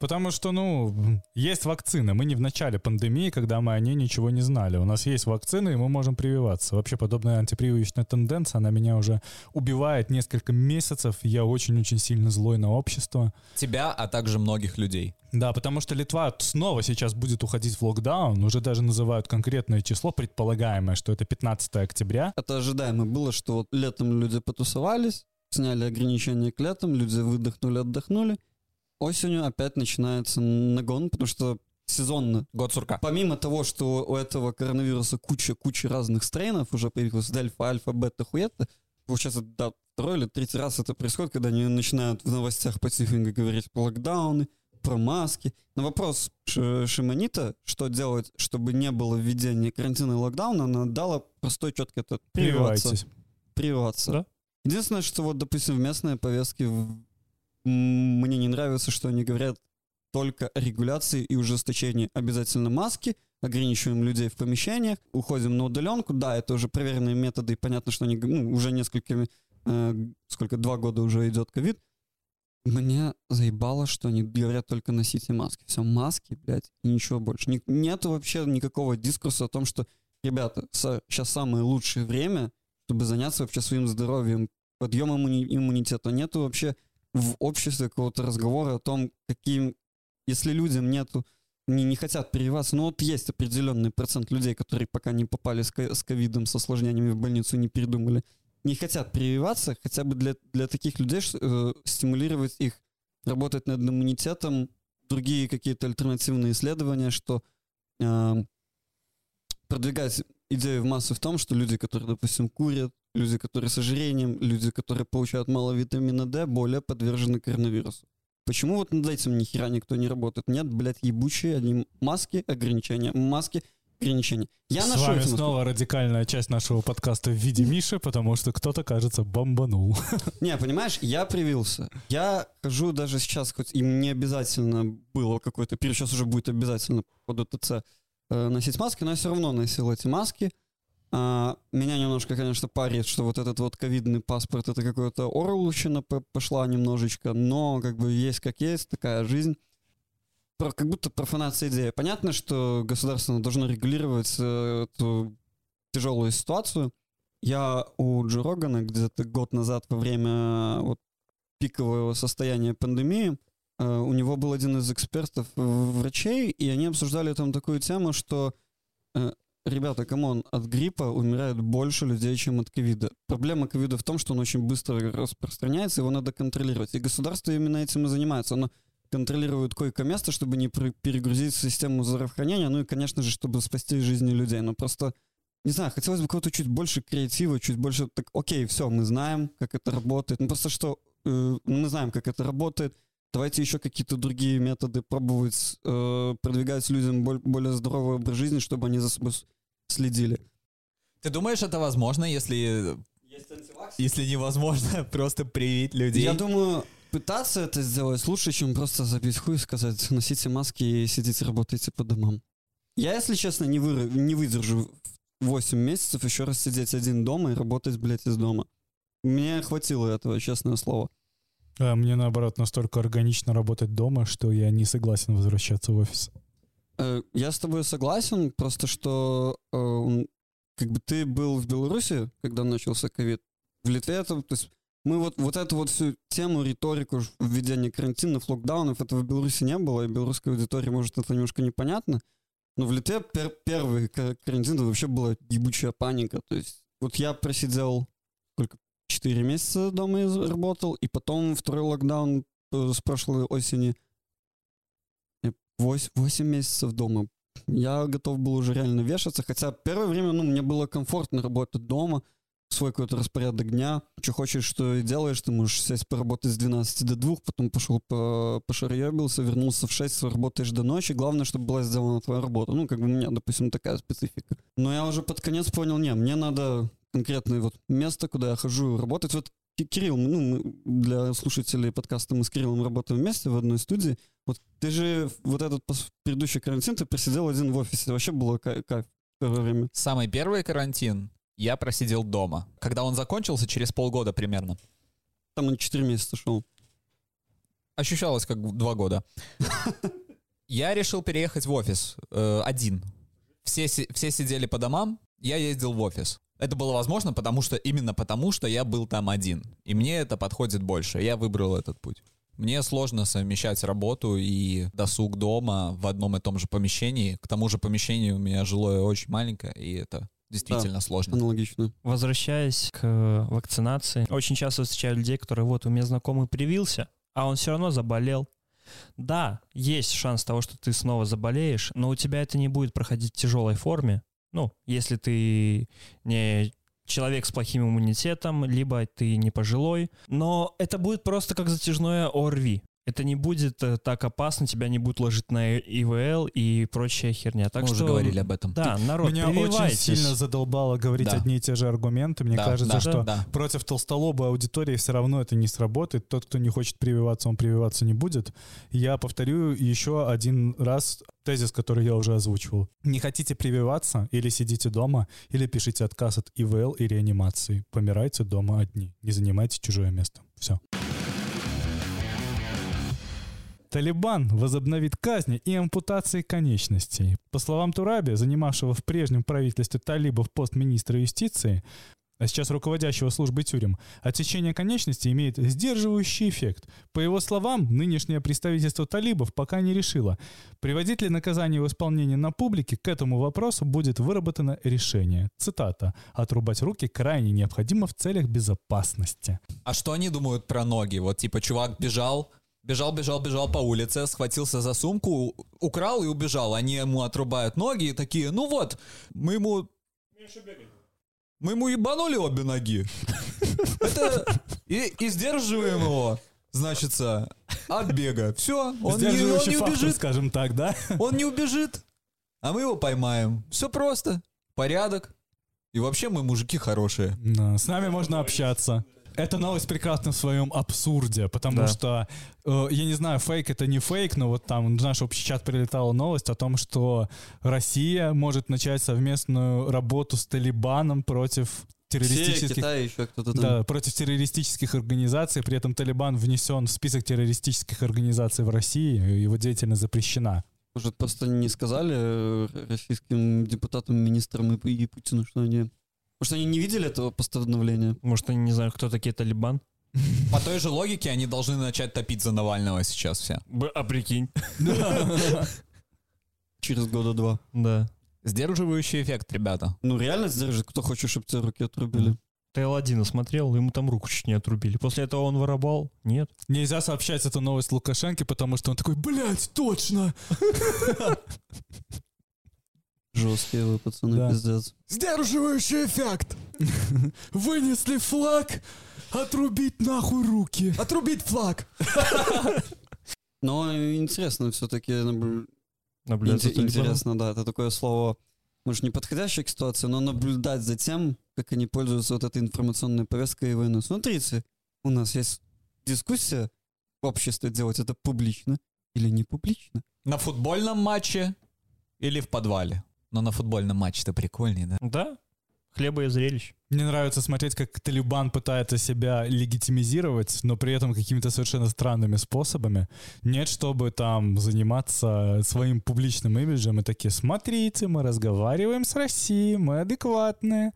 Потому что, ну, есть вакцина. Мы не в начале пандемии, когда мы о ней ничего не знали. У нас есть вакцина, и мы можем прививаться. Вообще, подобная антипрививочная тенденция, она меня уже убивает несколько месяцев. Я очень-очень сильно злой на общество. Тебя, а также многих людей. Да, потому что Литва снова сейчас будет уходить в локдаун. Уже даже называют конкретное число, предполагаемое, что это 15 октября. Это ожидаемо было, что вот летом люди потусовались, сняли ограничения к летам, люди выдохнули, отдохнули. Осенью опять начинается нагон, потому что сезонно Год сурка. Помимо того, что у этого коронавируса куча-куча разных стрейнов уже появилось, дельфа, альфа, бета, хуета, получается, да, второй или третий раз это происходит, когда они начинают в новостях по цифринге говорить про локдауны, про маски. На вопрос Ш- Шимонита, что делать, чтобы не было введения карантина и локдауна, она дала простой, четкий ответ. Прививаться. Прививайтесь. Прививаться. Да. Единственное, что вот, допустим, в местной повестке в- мне не нравится, что они говорят только о регуляции и ужесточении. Обязательно маски, ограничиваем людей в помещениях, уходим на удаленку. Да, это уже проверенные методы, и понятно, что они ну, уже несколькими, э, сколько, два года уже идет ковид. Мне заебало, что они говорят только носите маски. Все, маски, блядь, и ничего больше. Ни- нету вообще никакого дискурса о том, что, ребята, сейчас самое лучшее время, чтобы заняться вообще своим здоровьем, подъемом иммуни- иммунитета. Нету вообще в обществе какого-то разговора о том, каким, если людям нету, не, не хотят прививаться, ну вот есть определенный процент людей, которые пока не попали с, ко- с ковидом, с осложнениями в больницу, не передумали, не хотят прививаться, хотя бы для, для таких людей э, стимулировать их работать над иммунитетом, другие какие-то альтернативные исследования, что э, продвигать идею в массу в том, что люди, которые, допустим, курят, люди, которые с ожирением, люди, которые получают мало витамина D, более подвержены коронавирусу. Почему вот над этим ни хера никто не работает? Нет, блядь, ебучие они маски, ограничения, маски, ограничения. Я С нашел вами снова радикальная часть нашего подкаста в виде Миши, потому что кто-то, кажется, бомбанул. Не, понимаешь, я привился. Я хожу даже сейчас, хоть им не обязательно было период, сейчас уже будет обязательно под ОТЦ э, носить маски, но я все равно носил эти маски. А, меня немножко, конечно, парит, что вот этот вот ковидный паспорт, это какая-то орлучина пошла немножечко, но как бы есть как есть, такая жизнь. Про- как будто профанация идеи. Понятно, что государство должно регулировать э, эту тяжелую ситуацию. Я у Джо Рогана где-то год назад во время вот пикового состояния пандемии, э, у него был один из экспертов врачей, и они обсуждали там такую тему, что э, ребята, come on, от гриппа умирает больше людей, чем от ковида. Проблема ковида в том, что он очень быстро распространяется, его надо контролировать. И государство именно этим и занимается. Оно контролирует койко-место, чтобы не перегрузить систему здравоохранения, ну и, конечно же, чтобы спасти жизни людей. Но просто, не знаю, хотелось бы какого-то чуть больше креатива, чуть больше так, окей, все, мы знаем, как это работает. Ну просто что, э, мы знаем, как это работает, давайте еще какие-то другие методы пробовать э, продвигать людям более, более здоровый образ жизни, чтобы они за собой следили. Ты думаешь, это возможно, если... Если невозможно просто привить людей? Я думаю, пытаться это сделать лучше, чем просто забить хуй и сказать, носите маски и сидите, работайте по домам. Я, если честно, не, вы, не выдержу 8 месяцев еще раз сидеть один дома и работать, блядь, из дома. Мне хватило этого, честное слово. А мне, наоборот, настолько органично работать дома, что я не согласен возвращаться в офис. Э, я с тобой согласен, просто что э, как бы ты был в Беларуси, когда начался ковид. В Литве это, то есть мы вот, вот эту вот всю тему, риторику введения карантинов, локдаунов, этого в Беларуси не было, и белорусской аудитории, может, это немножко непонятно. Но в Литве пер первый карантин вообще была ебучая паника. То есть вот я просидел сколько, 4 месяца дома работал, и потом второй локдаун э, с прошлой осени 8, 8 месяцев дома. Я готов был уже реально вешаться, хотя первое время, ну, мне было комфортно работать дома, свой какой-то распорядок дня. Что хочешь, что и делаешь. Ты можешь сесть поработать с 12 до 2, потом пошел по, пошарьебился, вернулся в 6, работаешь до ночи. Главное, чтобы была сделана твоя работа. Ну, как бы у меня, допустим, такая специфика. Но я уже под конец понял, не, мне надо конкретное вот место, куда я хожу работать. Вот Кирилл, ну, для слушателей подкаста мы с Кириллом работаем вместе в одной студии. Вот ты же вот этот предыдущий карантин, ты просидел один в офисе. Вообще было кайф в первое время. Самый первый карантин я просидел дома. Когда он закончился, через полгода примерно. Там он 4 месяца шел. Ощущалось как два года. Я решил переехать в офис э, один. Все, все сидели по домам, я ездил в офис. Это было возможно, потому что именно потому, что я был там один. И мне это подходит больше. Я выбрал этот путь. Мне сложно совмещать работу и досуг дома в одном и том же помещении. К тому же помещение у меня жилое очень маленькое, и это действительно да, сложно. Аналогично. Возвращаясь к вакцинации, очень часто встречаю людей, которые вот у меня знакомый привился, а он все равно заболел. Да, есть шанс того, что ты снова заболеешь, но у тебя это не будет проходить в тяжелой форме. Ну, если ты не человек с плохим иммунитетом, либо ты не пожилой. Но это будет просто как затяжное ОРВИ это не будет э, так опасно, тебя не будут ложить на ИВЛ и прочая херня. Так Мы что, уже говорили об этом. Да, народ, Меня очень сильно задолбало говорить да. одни и те же аргументы. Мне да, кажется, да, что да. против толстолобой аудитории все равно это не сработает. Тот, кто не хочет прививаться, он прививаться не будет. Я повторю еще один раз тезис, который я уже озвучивал. Не хотите прививаться или сидите дома, или пишите отказ от ИВЛ и реанимации. Помирайте дома одни. Не занимайте чужое место. Все. Талибан возобновит казни и ампутации конечностей. По словам Тураби, занимавшего в прежнем правительстве талибов пост министра юстиции, а сейчас руководящего службы тюрем, отсечение конечностей имеет сдерживающий эффект. По его словам, нынешнее представительство талибов пока не решило, приводить ли наказание в исполнение на публике, к этому вопросу будет выработано решение. Цитата. «Отрубать руки крайне необходимо в целях безопасности». А что они думают про ноги? Вот типа чувак бежал, Бежал, бежал, бежал по улице, схватился за сумку, украл и убежал. Они ему отрубают ноги и такие, ну вот, мы ему... Мы ему ебанули обе ноги. Это... И, и сдерживаем его, значится, от бега. Все, он не, он не убежит. скажем так, да? Он не убежит, а мы его поймаем. Все просто. Порядок. И вообще мы мужики хорошие. Да, с нами можно общаться. Эта новость прекрасна в своем абсурде, потому да. что, э, я не знаю, фейк это не фейк, но вот там в наш общий чат прилетала новость о том, что Россия может начать совместную работу с Талибаном против террористических... Все, Китай, еще кто-то там. Да, против террористических организаций. При этом Талибан внесен в список террористических организаций в России, его деятельность запрещена. Может, просто не сказали э, российским депутатам, министрам и, и Путину, что они может, они не видели этого постановления? Может, они не знают, кто такие Талибан? По той же логике они должны начать топить за Навального сейчас все. Б- А прикинь. Через года два. Да. Сдерживающий эффект, ребята. Ну реально сдержит, кто хочет, чтобы тебе руки отрубили. Ты Аладдина смотрел, ему там руку чуть не отрубили. После этого он воровал? Нет. Нельзя сообщать эту новость Лукашенко, потому что он такой, блядь, точно! Жесткие вы, пацаны, Да. пиздец. Сдерживающий эффект! Вынесли флаг, отрубить нахуй руки! Отрубить флаг! Но интересно все-таки Наблюдать за Талибаном. интересно, да, это такое слово, может, не подходящее к ситуации, но наблюдать за тем, как они пользуются вот этой информационной повесткой и войны. Смотрите, у нас есть дискуссия в обществе, делать это публично или не публично. На футбольном матче или в подвале? Но на футбольном матче-то прикольнее, да? Да. Хлеба и зрелищ. Мне нравится смотреть, как Талибан пытается себя легитимизировать, но при этом какими-то совершенно странными способами. Нет, чтобы там заниматься своим публичным имиджем и такие, смотрите, мы разговариваем с Россией, мы адекватные.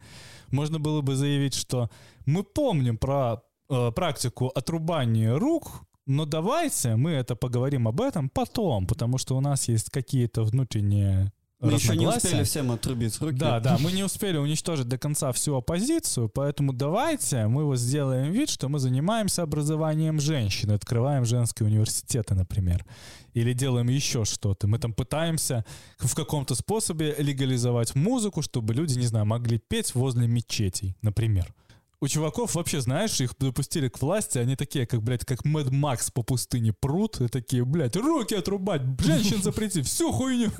Можно было бы заявить, что мы помним про э, практику отрубания рук, но давайте мы это поговорим об этом потом, потому что у нас есть какие-то внутренние Мы еще не успели всем отрубить руки. Да, да, мы не успели уничтожить до конца всю оппозицию, поэтому давайте мы вот сделаем вид, что мы занимаемся образованием женщин, открываем женские университеты, например, или делаем еще что-то. Мы там пытаемся в каком-то способе легализовать музыку, чтобы люди, не знаю, могли петь возле мечетей, например. У чуваков вообще, знаешь, их допустили к власти, они такие, как, блядь, как Мэд Макс по пустыне прут, и такие, блядь, руки отрубать, женщин запрети, всю хуйню.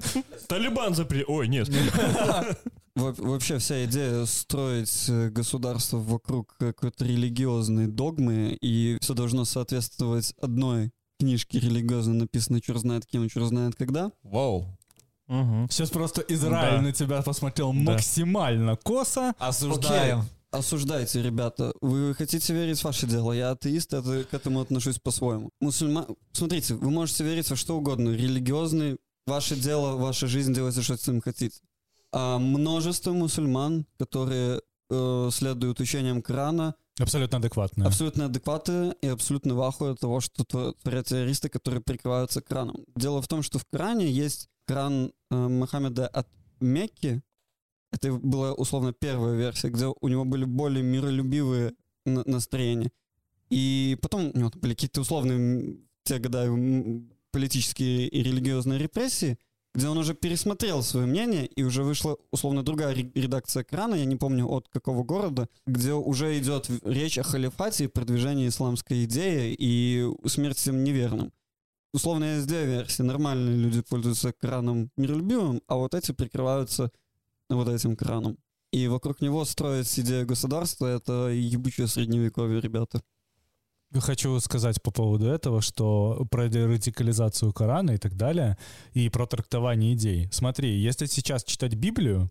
Талибан запри... Ой, нет. Во- Вообще вся идея строить э, государство вокруг какой-то религиозной догмы, и все должно соответствовать одной книжке религиозной, написанной черт знает кем, черт знает когда. Воу. Мгм. Сейчас просто Израиль Да. на тебя посмотрел Да. максимально косо. Осуждаем. Осуждайте, ребята. Вы хотите верить в ваше дело. Я атеист, это, к этому отношусь по-своему. Мусульма... Смотрите, вы можете верить во что угодно. Религиозный, ваше дело, ваша жизнь, делайте, что с этим хотите. А множество мусульман, которые э, следуют учениям Корана, Абсолютно адекватно. абсолютно адекваты и абсолютно в ахуе от того, что тво- творят террористы, которые прикрываются Кораном. Дело в том, что в Коране есть Коран э, Мухаммеда от Мекки. Это была условно первая версия, где у него были более миролюбивые на- настроения. И потом у него были какие-то условные в те года м, политические и религиозные репрессии, где он уже пересмотрел свое мнение, и уже вышла условно другая ре- редакция Корана, я не помню от какого города, где уже идет речь о халифате и продвижении исламской идеи и смерть всем неверным. Условно две версии. Нормальные люди пользуются Кораном миролюбивым, а вот эти прикрываются вот этим Кораном. И вокруг него строить идею государства — это ебучее средневековье, ребята. Хочу сказать по поводу этого, что про радикализацию Корана и так далее, и про трактование идей. Смотри, если сейчас читать Библию,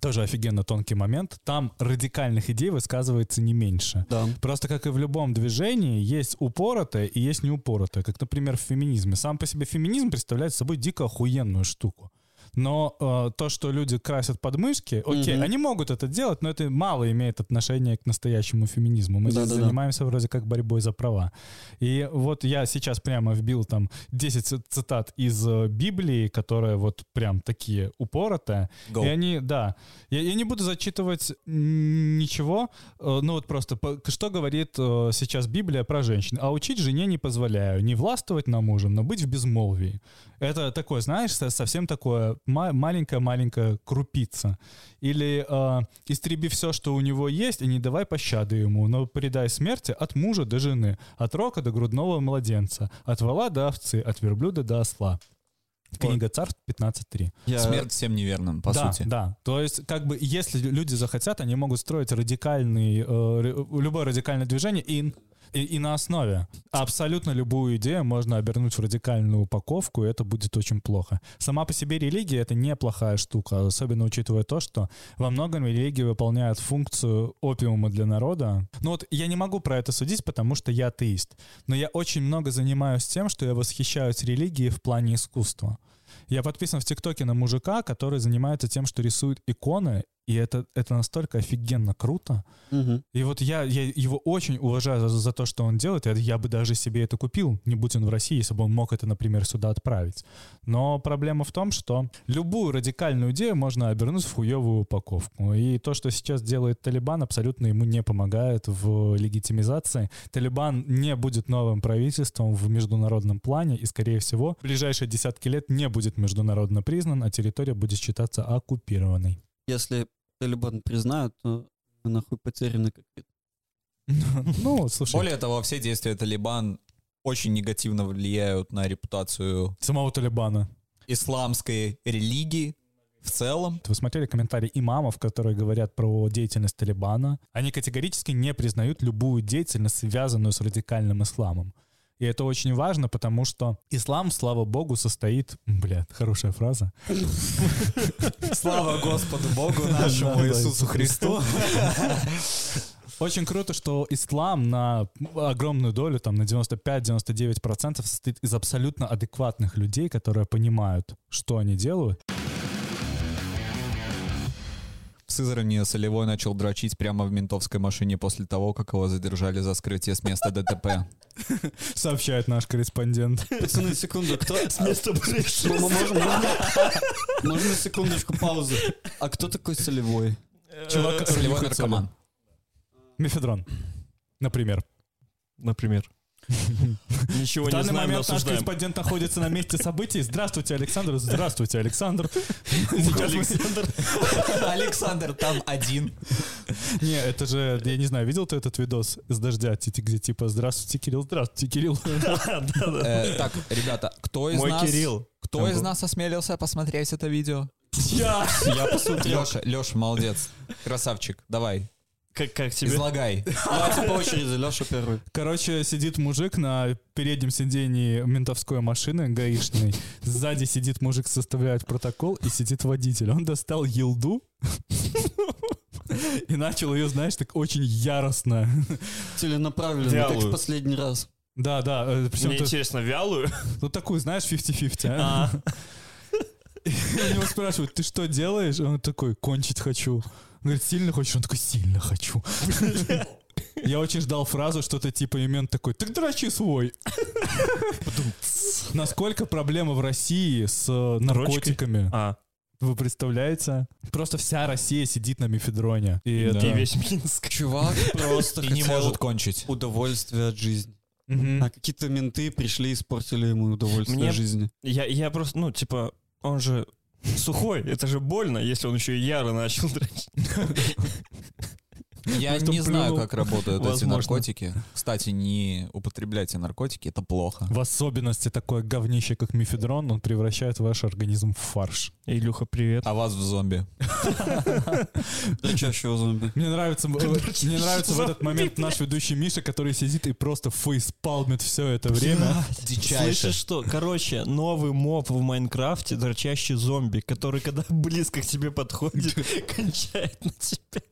тоже офигенно тонкий момент, там радикальных идей высказывается не меньше. Да. Просто как и в любом движении, есть упоротое и есть неупоротое. Как, например, в феминизме. Сам по себе феминизм представляет собой дико охуенную штуку. Но э, то, что люди красят подмышки, окей, Мгм. они могут это делать, но это мало имеет отношения к настоящему феминизму. Мы здесь занимаемся вроде как борьбой за права. И вот я сейчас прямо вбил там 10 ци- цитат из э, Библии, которые вот прям такие упоротые. Go. И они, да. Я, я не буду зачитывать ничего. э, Ну вот просто, по- что говорит э, сейчас Библия про женщин. А учить жене не позволяю. Не властвовать на мужем, но быть в безмолвии. Это такое, знаешь, со- совсем такое маленькая-маленькая крупица. Или э, истреби все, что у него есть, и не давай пощады ему, но предай смерти от мужа до жены, от рока до грудного младенца, от вала до овцы, от верблюда до осла. Книга Царств 15.3. Я- Смерть всем неверным, по да, сути. Да, то есть как бы если люди захотят, они могут строить радикальный, э, любое радикальное движение и, и, и на основе. Абсолютно любую идею можно обернуть в радикальную упаковку, и это будет очень плохо. Сама по себе религия — это неплохая штука, особенно учитывая то, что во многом религия выполняет функцию опиума для народа. Ну вот я не могу про это судить, потому что я атеист, но я очень много занимаюсь тем, что я восхищаюсь религией в плане искусства. Я подписан в ТикТоке на мужика, который занимается тем, что рисует иконы, и это, это настолько офигенно круто. Мгм. И вот я, я его очень уважаю за, за то, что он делает. Я, я бы даже себе это купил, не будь он в России, если бы он мог это, например, сюда отправить. Но проблема в том, что любую радикальную идею можно обернуть в хуевую упаковку. И то, что сейчас делает Талибан, абсолютно ему не помогает в легитимизации. Талибан не будет новым правительством в международном плане и, скорее всего, в ближайшие десятки лет не будет международно признан, а территория будет считаться оккупированной. Если Талибан признают, то мы нахуй потеряны как вид. Ну, слушай, Более того, все действия Талибан очень негативно влияют на репутацию самого Талибана. исламской религии в целом. Вы смотрели комментарии имамов, которые говорят про деятельность Талибана? Они категорически не признают любую деятельность, связанную с радикальным исламом. И это очень важно, потому что ислам, слава богу, состоит... Бля, хорошая фраза. Слава Господу Богу нашему. Иисусу Христу. Очень круто, что ислам на огромную долю, там на 95-99% состоит из абсолютно адекватных людей, которые понимают, что они делают. В Сызрани Солевой начал дрочить прямо в ментовской машине после того, как его задержали за скрытие с места ДТП. Сообщает наш корреспондент. Пацаны, секунду, кто... С места происшествия. М- Можно, секундочку паузы. А кто такой солевой? Чувак, который Солевой наркоман. Мефедрон, например. Например. Ничего В не данный знаем, но момент наш корреспондент находится на месте событий. Здравствуйте, Александр. Здравствуйте, Александр. Сейчас мы- Александр там один. Не, это же, я не знаю, видел ты этот видос с дождя, где типа «Здравствуйте, Кирилл, здравствуйте, Кирилл». Э, Так, ребята, кто из Мой нас... Кирилл. Кто из нас осмелился посмотреть это видео? Я! Я посмотрел. Леша, Леша, молодец. Красавчик. Давай, Как, как тебе? излагай. Давайте по очереди, Леша первый. Короче, сидит мужик на переднем сидении ментовской машины гаишной. Сзади сидит мужик, составляет протокол, и сидит водитель. Он достал елду и начал ее, знаешь, так очень яростно. Целенаправленно, как Вялую. в последний раз. Да, да, э, Мне интересно, вялую? ну такую, знаешь, 50-50, а? И у него спрашивают, ты что делаешь? Он такой, кончить хочу. Он говорит, сильно хочешь? Он такой, сильно хочу. Я очень ждал фразу, что-то типа, и мент такой, так дрочи свой. Насколько проблема в России с э, наркотиками? а, Вы представляете? Просто вся Россия сидит на мефедроне. И Да. это... и весь Минск. Чувак просто И не хотел может кончить. удовольствие от жизни. Мгм. А какие-то менты пришли и испортили ему удовольствие Мне- от жизни. Я, я просто, ну, типа, он же сухой, это же больно, если он еще и яро начал дрочить. Я не знаю, как работают эти наркотики. Кстати, не употребляйте наркотики, это плохо. В особенности такое говнище, как мефедрон, он превращает ваш организм в фарш. Илюха, привет. А вас в зомби. Дрочащего зомби. Мне нравится, э, мне нравится в этот момент наш ведущий Миша, который сидит и просто фейспалмит все это время. Дичайше. Слышишь что? Короче, новый моб в Майнкрафте, дрочащий зомби, который, когда близко к тебе подходит, кончает на тебя.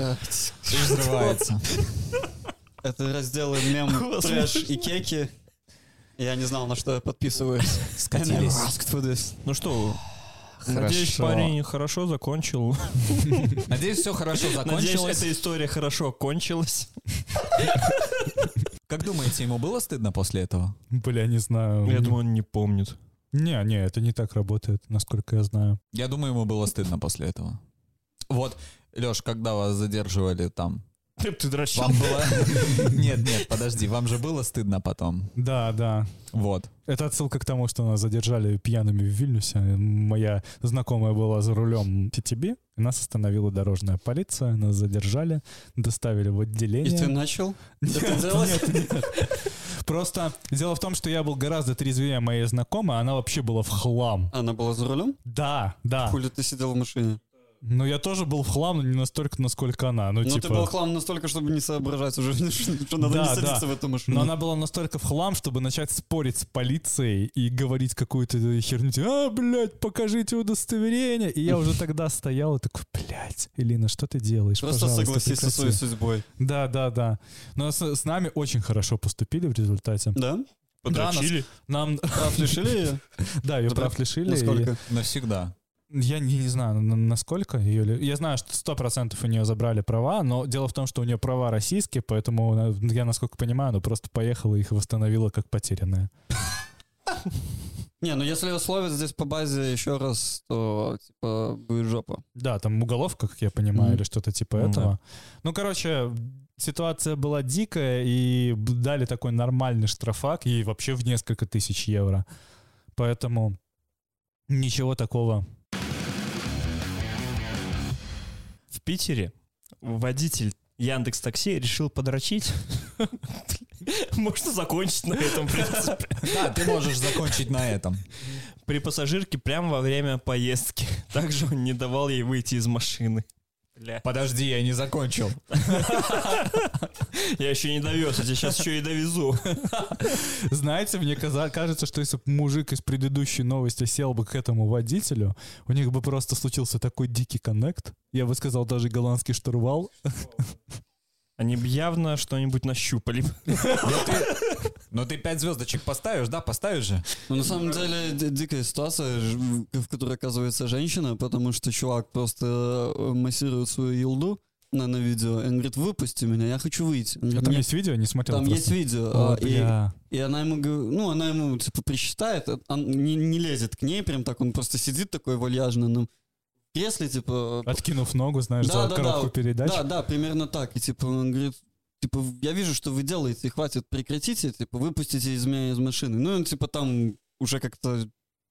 И взрывается. Это разделы мем, трэш и кеки. Я не знал, на что я подписываюсь. Скатились. Ну что, надеюсь, Хорошо. парень хорошо закончил. Надеюсь, все хорошо Надеюсь, закончилось. эта история хорошо кончилась. Как думаете, ему было стыдно после этого? Бля, не знаю. Я думаю, он не помнит. Не, не, это не так работает, насколько я знаю. Я думаю, ему было стыдно после этого. Вот, Леш, когда вас задерживали там, Ты дрочил. вам было... Нет, нет, подожди, вам же было стыдно потом? Да, да. Вот. Это отсылка к тому, что нас задержали пьяными в Вильнюсе. Моя знакомая была за рулем и нас остановила дорожная полиция, нас задержали, доставили в И отделение. ты начал? Нет. Просто дело в том, что я был гораздо трезвее моей знакомой, она вообще была в хлам. Она была за рулем? Да, да. Хули ты сидел в машине? Но я тоже был в хлам, но не настолько, насколько она. Ну, Ну, типа... ты был хлам настолько, чтобы не соображать уже, что надо Да, не садиться да. в эту машину. Но она была настолько в хлам, чтобы начать спорить с полицией и говорить какую-то херню, типа, а, блядь, покажите удостоверение. И я уже тогда стоял и такой, блядь, Элина, что ты делаешь? Просто Пожалуйста, согласись со своей прекрати». судьбой. Да, да, да. Но с, с нами очень хорошо поступили в результате. Да? Подрочили? Нам, Прав лишили ее? да, ее Да, прав лишили. Насколько? Навсегда. Я не, не знаю, на- насколько ее... Я знаю, что сто процентов у нее забрали права, но дело в том, что у нее права российские, поэтому я, насколько понимаю, она просто поехала и их восстановила как потерянные. Не, ну если условят здесь по базе еще раз, то типа будет жопа. Да, там уголовка, как я понимаю, или что-то типа Ну этого. Ну, короче, ситуация была дикая, и дали такой нормальный штрафак, ей вообще в несколько тысяч евро. Поэтому ничего такого. В Питере водитель Яндекс Такси решил подрочить. Можно закончить на этом, в принципе. Да, ты можешь закончить на этом. При пассажирке прямо во время поездки. Также он не давал ей выйти из машины. Бля. Подожди, я не закончил. Я еще не довез, я тебя сейчас еще и довезу. Знаете, мне кажется, что если бы мужик из предыдущей новости сел бы к этому водителю, у них бы просто случился такой дикий коннект. Я бы сказал, даже голландский штурвал. Они бы явно что-нибудь нащупали. Но ты пять звездочек поставишь, да? Поставишь же? Ну, на самом деле, ди- дикая ситуация, в которой оказывается женщина, потому что чувак просто э, массирует свою елду на, на видео, и он говорит, выпусти меня, я хочу выйти. Он А говорит, там есть видео, не смотрел Там просто. есть видео, О, а, и, бля. и она ему, ну, она ему, типа, причитает, а он не, не лезет к ней прям так, он просто сидит такой вальяжно на кресле, типа... Откинув ногу, знаешь, Да, за да, коробку да. передач. Да, да, примерно так. И типа он говорит, типа, я вижу, что вы делаете, хватит, прекратите, типа, выпустите из меня из машины. Ну, он типа там уже как-то...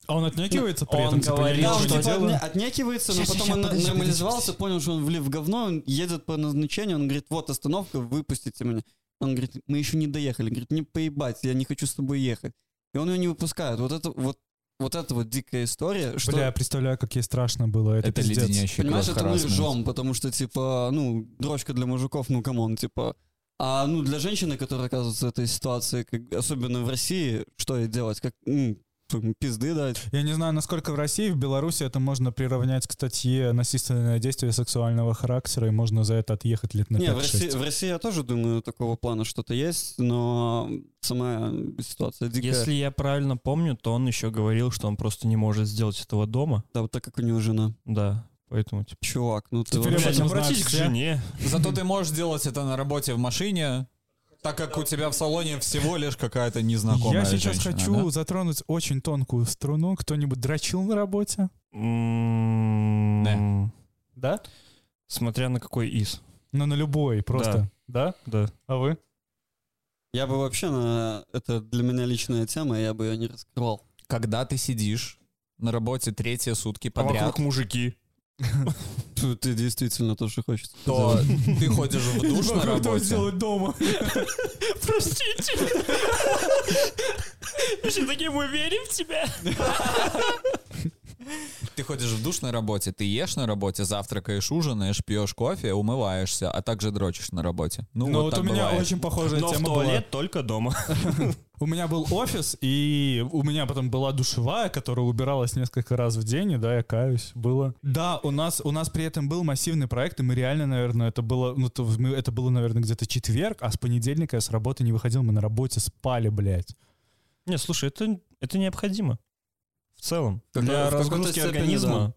А он отнекивается при он этом? типа, я говорил, ничего Да, он что типа отне- отнекивается, но Ща, ща, потом ща, он подожди, нормализовался, подожди. понял, что он влив в говно, он едет по назначению, он говорит, вот остановка, выпустите меня. Он говорит, мы еще не доехали. Говорит, не поебать, я не хочу с тобой ехать. И он ее не выпускает. Вот это вот, вот это вот дикая история, что... Бля, я представляю, как ей страшно было. Это, Это пиздец. леденящий Понимаешь, это мы ржем, потому что, типа, ну, дрочка для мужиков, ну, come on, типа. А, ну, для женщины, которая оказывается в этой ситуации, как- особенно в России, что ей делать? Как, м, пизды дать? Я не знаю, насколько в России, в Беларуси это можно приравнять к статье «Насильственное действие сексуального характера», и можно за это отъехать лет на Не, в 5-6. России, в России я тоже думаю, такого плана что-то есть, но сама ситуация дикая. Если я правильно помню, то он еще говорил, что он просто не может сделать этого дома. Да, вот так как у него жена. Да, поэтому типа... Чувак, ну ты Теперь вообще- обратись знают к жене. Зато ты можешь делать это на работе в машине, так как у тебя в салоне всего лишь какая-то незнакомая Я сейчас женщина, хочу да? затронуть очень тонкую струну. Кто-нибудь дрочил на работе? М, Да? Смотря на какой из. Ну, на любой просто. Да? Да. А вы? Я бы вообще на... Это для меня личная тема, я бы ее не раскрывал. Когда ты сидишь на работе третьи сутки А подряд, вокруг мужики. Ты, действительно то, что хочется. то ты ходишь в душ на работе. дома. Простите. Все такие, мы верим в тебя. Ты ходишь в душ на работе, ты ешь на работе, завтракаешь, ужинаешь, пьешь кофе, умываешься, а также дрочишь на работе. Ну, Ну, вот вот так у меня бывает. очень похожая Но в тема была. туалет только дома. У меня был офис, и у меня потом была душевая, которая убиралась несколько раз в день, и да, я каюсь, было. Да, у нас, у нас при этом был массивный проект, и мы реально, наверное, это было, ну, то это было, наверное, где-то четверг, а с понедельника я с работы не выходил, мы на работе спали, блядь. Не, слушай, это, это необходимо. В целом. В Для какой-то разгрузки степени, организма.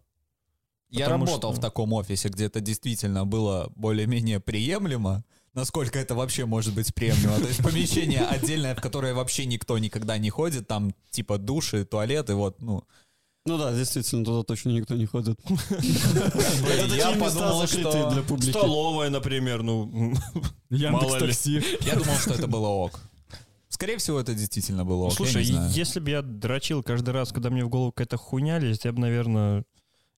Я Потому работал что- в таком офисе, где это действительно было более-менее приемлемо. Насколько это вообще может быть приемлемо? То есть помещение отдельное, в которое вообще никто никогда не ходит, там типа души, туалеты, вот, ну. Ну да, действительно, туда точно никто не ходит. Я подумал, что... для публики. Столовая, например, ну... Яндекс такси. Я думал, что это было ок. Скорее всего, это действительно было Слушай, если бы я дрочил каждый раз, когда мне в голову какая-то хуйня лезет, я бы, наверное,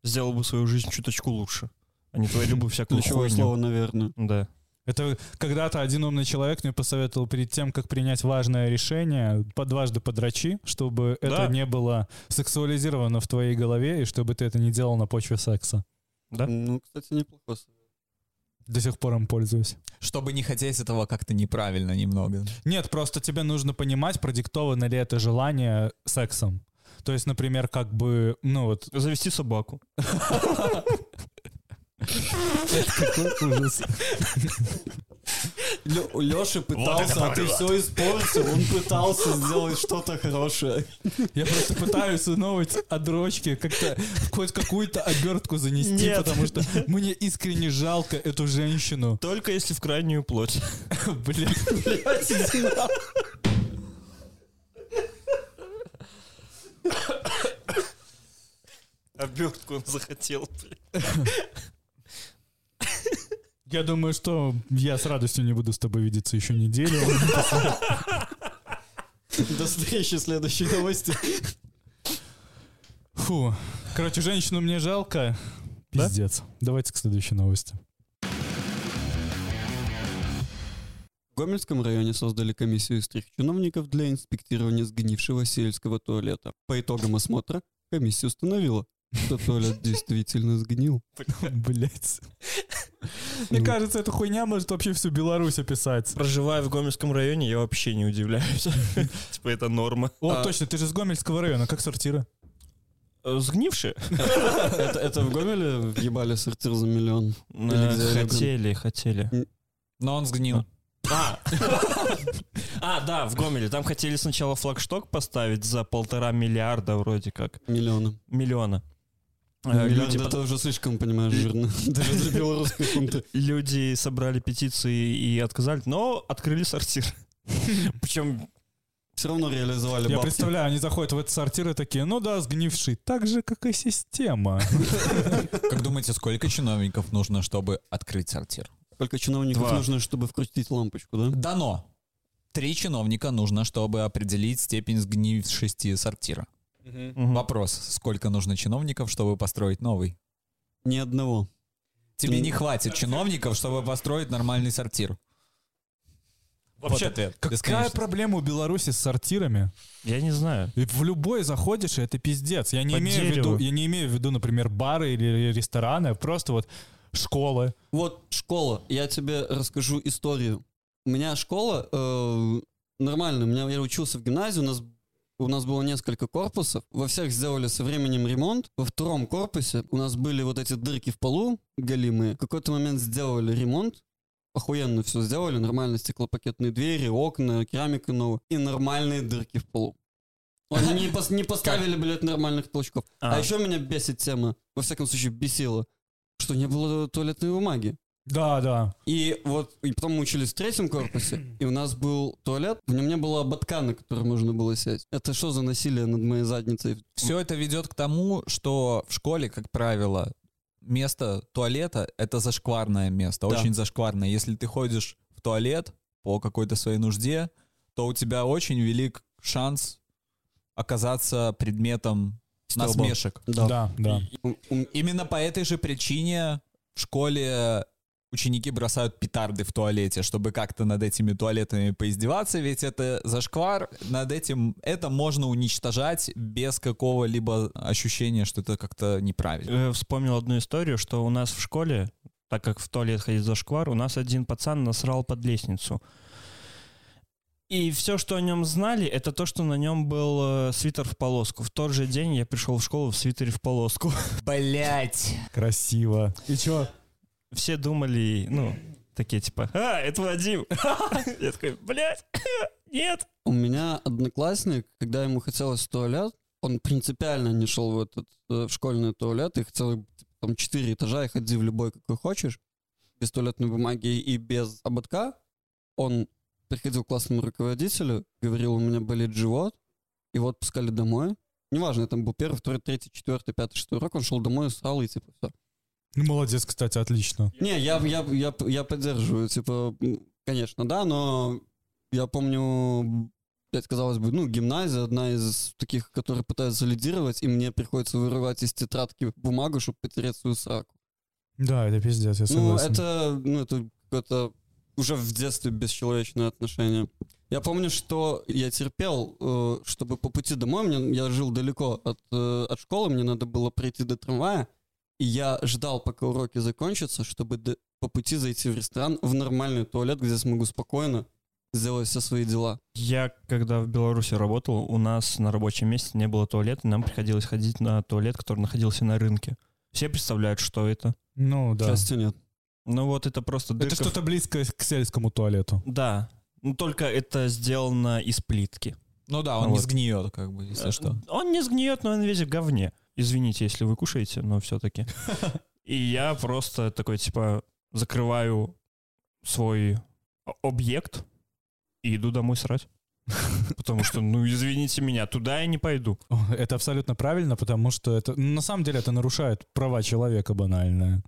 сделал бы свою жизнь чуточку лучше. А не творил бы всякую Ключевое хуйню. слово, наверное. Да. Это когда-то один умный человек мне посоветовал перед тем, как принять важное решение, по дважды подрачи, чтобы Да. это не было сексуализировано в твоей голове, и чтобы ты это не делал на почве секса. Да? Ну, кстати, неплохо. До сих пор им пользуюсь. Чтобы не хотеть этого как-то неправильно немного. Нет, просто тебе нужно понимать, продиктовано ли это желание сексом. То есть, например, как бы, ну вот... Завести собаку. Какой ужас. Леша пытался, а ты все испортил. Он пытался сделать что-то хорошее. Я просто пытаюсь новость отдрочки как-то хоть какую-то обертку занести, Нет. потому что мне искренне жалко эту женщину. Только если в крайнюю плоть. Блин. Обертку он захотел, Я думаю, что я с радостью не буду с тобой видеться еще неделю. До встречи в следующей новости. Фу. Короче, женщину мне жалко. Да? Пиздец. Давайте к следующей новости. В Гомельском районе создали комиссию из трех чиновников для инспектирования сгнившего сельского туалета. По итогам осмотра комиссия установила, что туалет действительно сгнил. Блять. Мне кажется, эта хуйня может вообще всю Беларусь описать. Проживая в Гомельском районе, я вообще не удивляюсь. Типа это норма. О, А- точно, ты же с Гомельского района, как сортира? Э, Сгнившие? Это, в Гомеле въебали сортир за миллион? Хотели, хотели. Но он сгнил. А. а, да, в Гомеле. Там хотели сначала флагшток поставить за полтора миллиарда вроде как. Миллиона. Миллиона. Э, Миллиард Люди, это уже слишком, понимаешь, жирно. Даже для белорусской фунты. люди собрали петиции и отказали, но открыли сортир. Причем Все равно реализовали Я бабки. представляю, они заходят в этот сортир и такие, ну да, сгнивший, так же, как и система. Как думаете, сколько чиновников нужно, чтобы открыть сортир? Сколько чиновников Два. нужно, чтобы вкрутить лампочку, да? Дано. Три чиновника нужно, чтобы определить степень сгнившести сортира. Мгм. Вопрос, сколько нужно чиновников, чтобы построить новый? Ни одного. Тебе не хватит чиновников, чтобы построить нормальный сортир. Вообще, вот ответ. Какая Бесконечность. проблема у Беларуси с сортирами? я не знаю. И в любой заходишь, и это пиздец. Я не, имею в виду, я не имею в виду, например, бары или рестораны, а просто вот школы. Вот школа. Я тебе расскажу историю. У меня школа э, нормальная. У меня я учился в гимназии. У нас у нас было несколько корпусов. Во всех сделали со временем ремонт. Во втором корпусе у нас были вот эти дырки в полу голимые. В какой-то момент сделали ремонт. Охуенно все сделали. Нормальные стеклопакетные двери, окна, керамика новая. И нормальные дырки в полу. Они не, пос- не поставили, блядь, нормальных толчков. А. А. еще меня бесит тема, во всяком случае бесила, что не было туалетной бумаги. Да, да. И вот, и потом мы учились в третьем корпусе, и у нас был туалет, в нем не было ободка, на который можно было сесть. Это что за насилие над моей задницей? Все это ведет к тому, что в школе, как правило, место туалета — это зашкварное место, Да. очень зашкварное. Если ты ходишь в туалет по какой-то своей нужде, то у тебя очень велик шанс оказаться предметом Стёба. насмешек. Да, да. У- у- Именно по этой же причине в школе ученики бросают петарды в туалете, чтобы как-то над этими туалетами поиздеваться, ведь это зашквар, над этим это можно уничтожать без какого-либо ощущения, что это как-то неправильно. Э, Вспомнил одну историю, что у нас в школе, так как в туалет ходит зашквар, у нас один пацан насрал под лестницу. И все, что о нем знали, это то, что на нем был э, свитер в полоску. В тот же день я пришел в школу в свитере в полоску. Блять. Красиво. И чё? Все думали, ну, такие типа, а, это Вадим. Я такой, блядь, нет. У меня одноклассник, когда ему хотелось в туалет, он принципиально не шел в этот э, в школьный туалет и хотел типа, там четыре этажа и ходи в любой, какой хочешь, без туалетной бумаги и без ободка. Он приходил к классному руководителю, говорил, у меня болит живот, его отпускали домой. Неважно, там был первый, второй, третий, четвертый, пятый, шестой урок, он шел домой, срал и типа все. Ну, молодец, кстати, отлично. Не, я, я, я, я поддерживаю, типа, конечно, да, но я помню, блядь, казалось бы, ну, гимназия одна из таких, которые пытаются лидировать, и мне приходится вырывать из тетрадки бумагу, чтобы потерять свою сраку. Да, это пиздец, я Ну, согласен. это, ну, это какое-то уже в детстве бесчеловечное отношение. Я помню, что я терпел, э, чтобы по пути домой, мне, я жил далеко от, э, от школы, мне надо было пройти до трамвая, и я ждал, пока уроки закончатся, чтобы до- по пути зайти в ресторан, в нормальный туалет, где я смогу спокойно сделать все свои дела. Я, когда в Беларуси работал, у нас на рабочем месте не было туалета, и нам приходилось ходить на туалет, который находился на рынке. Все представляют, что это. Ну, К да. счастью, нет. Ну вот это просто Это дырка. в- что-то близкое к сельскому туалету. Да. Ну только это сделано из плитки. Ну да, он не Вот. сгниет, как бы, если что. Он не сгниет, но он весь в говне. Извините, если вы кушаете, но все-таки. И я просто такой, типа, закрываю свой объект и иду домой срать. Потому что, ну, извините меня, туда я не пойду. Это абсолютно правильно, потому что это ну, на самом деле это нарушает права человека банально.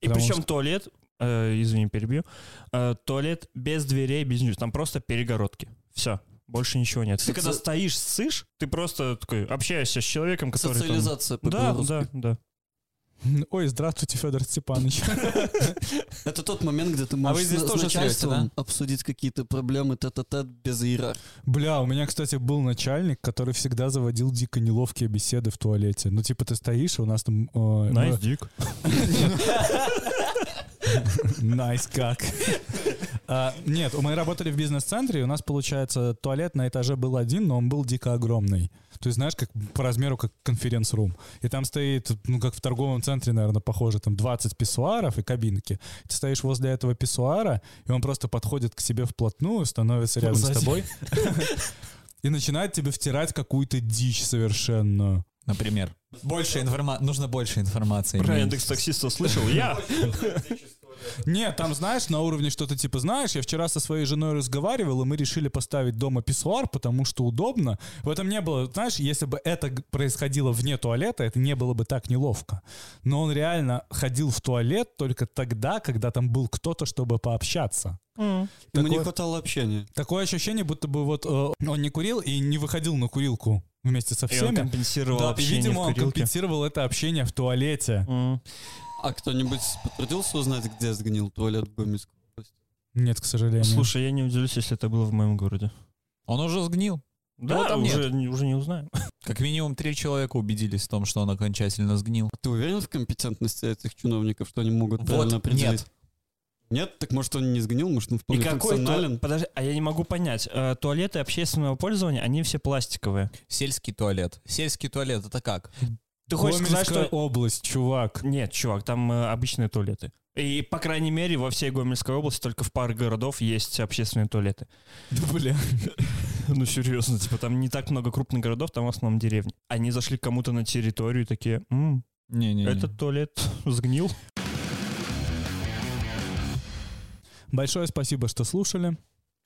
И причем что- туалет, э, извини, перебью, э, туалет без дверей, без ничего, там просто перегородки. Все, больше ничего нет. Ты Соци- когда стоишь, сышь, ты просто такой общаешься с человеком, который там- Социализация Да, по-белорусски. да, да. Ой, здравствуйте, Федор Степанович. Это тот момент, где ты вы можешь с, начальством обсудить какие-то проблемы тет-а-тет без иерархии. Бля, у меня, кстати, был начальник, который всегда заводил дико неловкие беседы в туалете. Ну, типа, ты стоишь, и у нас там... э, Nice мы- dick. Nice cock. А, Нет, мы работали в бизнес-центре, и у нас, получается, туалет на этаже был один, но он был дико огромный. То есть, знаешь, как по размеру, как conference room. И там стоит, ну, как в торговом центре, наверное, похоже, там 20 писсуаров и кабинки. Ты стоишь возле этого писсуара, и он просто подходит к себе вплотную, становится рядом с Сзади. тобой и начинает тебе втирать какую-то дичь совершенно. Например. Больше информации. Нужно больше информации. Про индекс таксиста слышал? Я. Нет, там, знаешь, на уровне что-то типа, знаешь, я вчера со своей женой разговаривал, и мы решили поставить дома писсуар, потому что удобно. В этом не было, знаешь, если бы это происходило вне туалета, это не было бы так неловко. Но он реально ходил в туалет только тогда, когда там был кто-то, чтобы пообщаться. Ему не хватало общения. Такое ощущение, будто бы вот э, он не курил и не выходил на курилку вместе со И он всеми. компенсировал Да, и, общение видимо, в он компенсировал это общение в туалете. М. А кто-нибудь потрудился узнать, где сгнил туалет в Гомельской области? Нет, к сожалению. Слушай, я не удивлюсь, если это было в моем городе. Он уже сгнил. Да, там уже, не- уже не узнаем. Как минимум три человека убедились в том, что он окончательно сгнил. А ты уверен в компетентности этих чиновников, что они могут Вот, правильно определить? нет. Нет? Так может он не сгнил, может он И вполне какой функционален? туалет? Подожди, а я не могу понять. Э, Туалеты общественного пользования, они все пластиковые. Сельский туалет. Сельский туалет это как? Ты хочешь сказать, Гомельская что... область, чувак. Нет, чувак, там э, обычные туалеты. И, по крайней мере, во всей Гомельской области только в паре городов есть общественные туалеты. Да, бля. Ну, серьезно, типа, там не так много крупных городов, там в основном деревни. Они зашли к кому-то на территорию и такие, «М, Не-не. этот туалет сгнил. Большое спасибо, что слушали.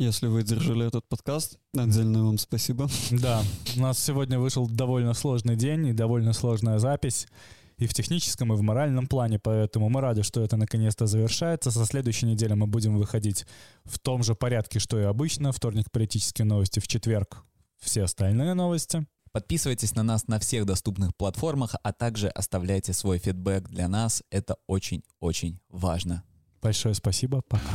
Если вы держали этот подкаст, отдельное вам спасибо. Да, у нас сегодня вышел довольно сложный день и довольно сложная запись и в техническом, и в моральном плане, поэтому мы рады, что это наконец-то завершается. Со следующей недели мы будем выходить в том же порядке, что и обычно. Вторник политические новости, в четверг все остальные новости. Подписывайтесь на нас на всех доступных платформах, а также оставляйте свой фидбэк для нас. Это очень-очень важно. Большое спасибо, пока.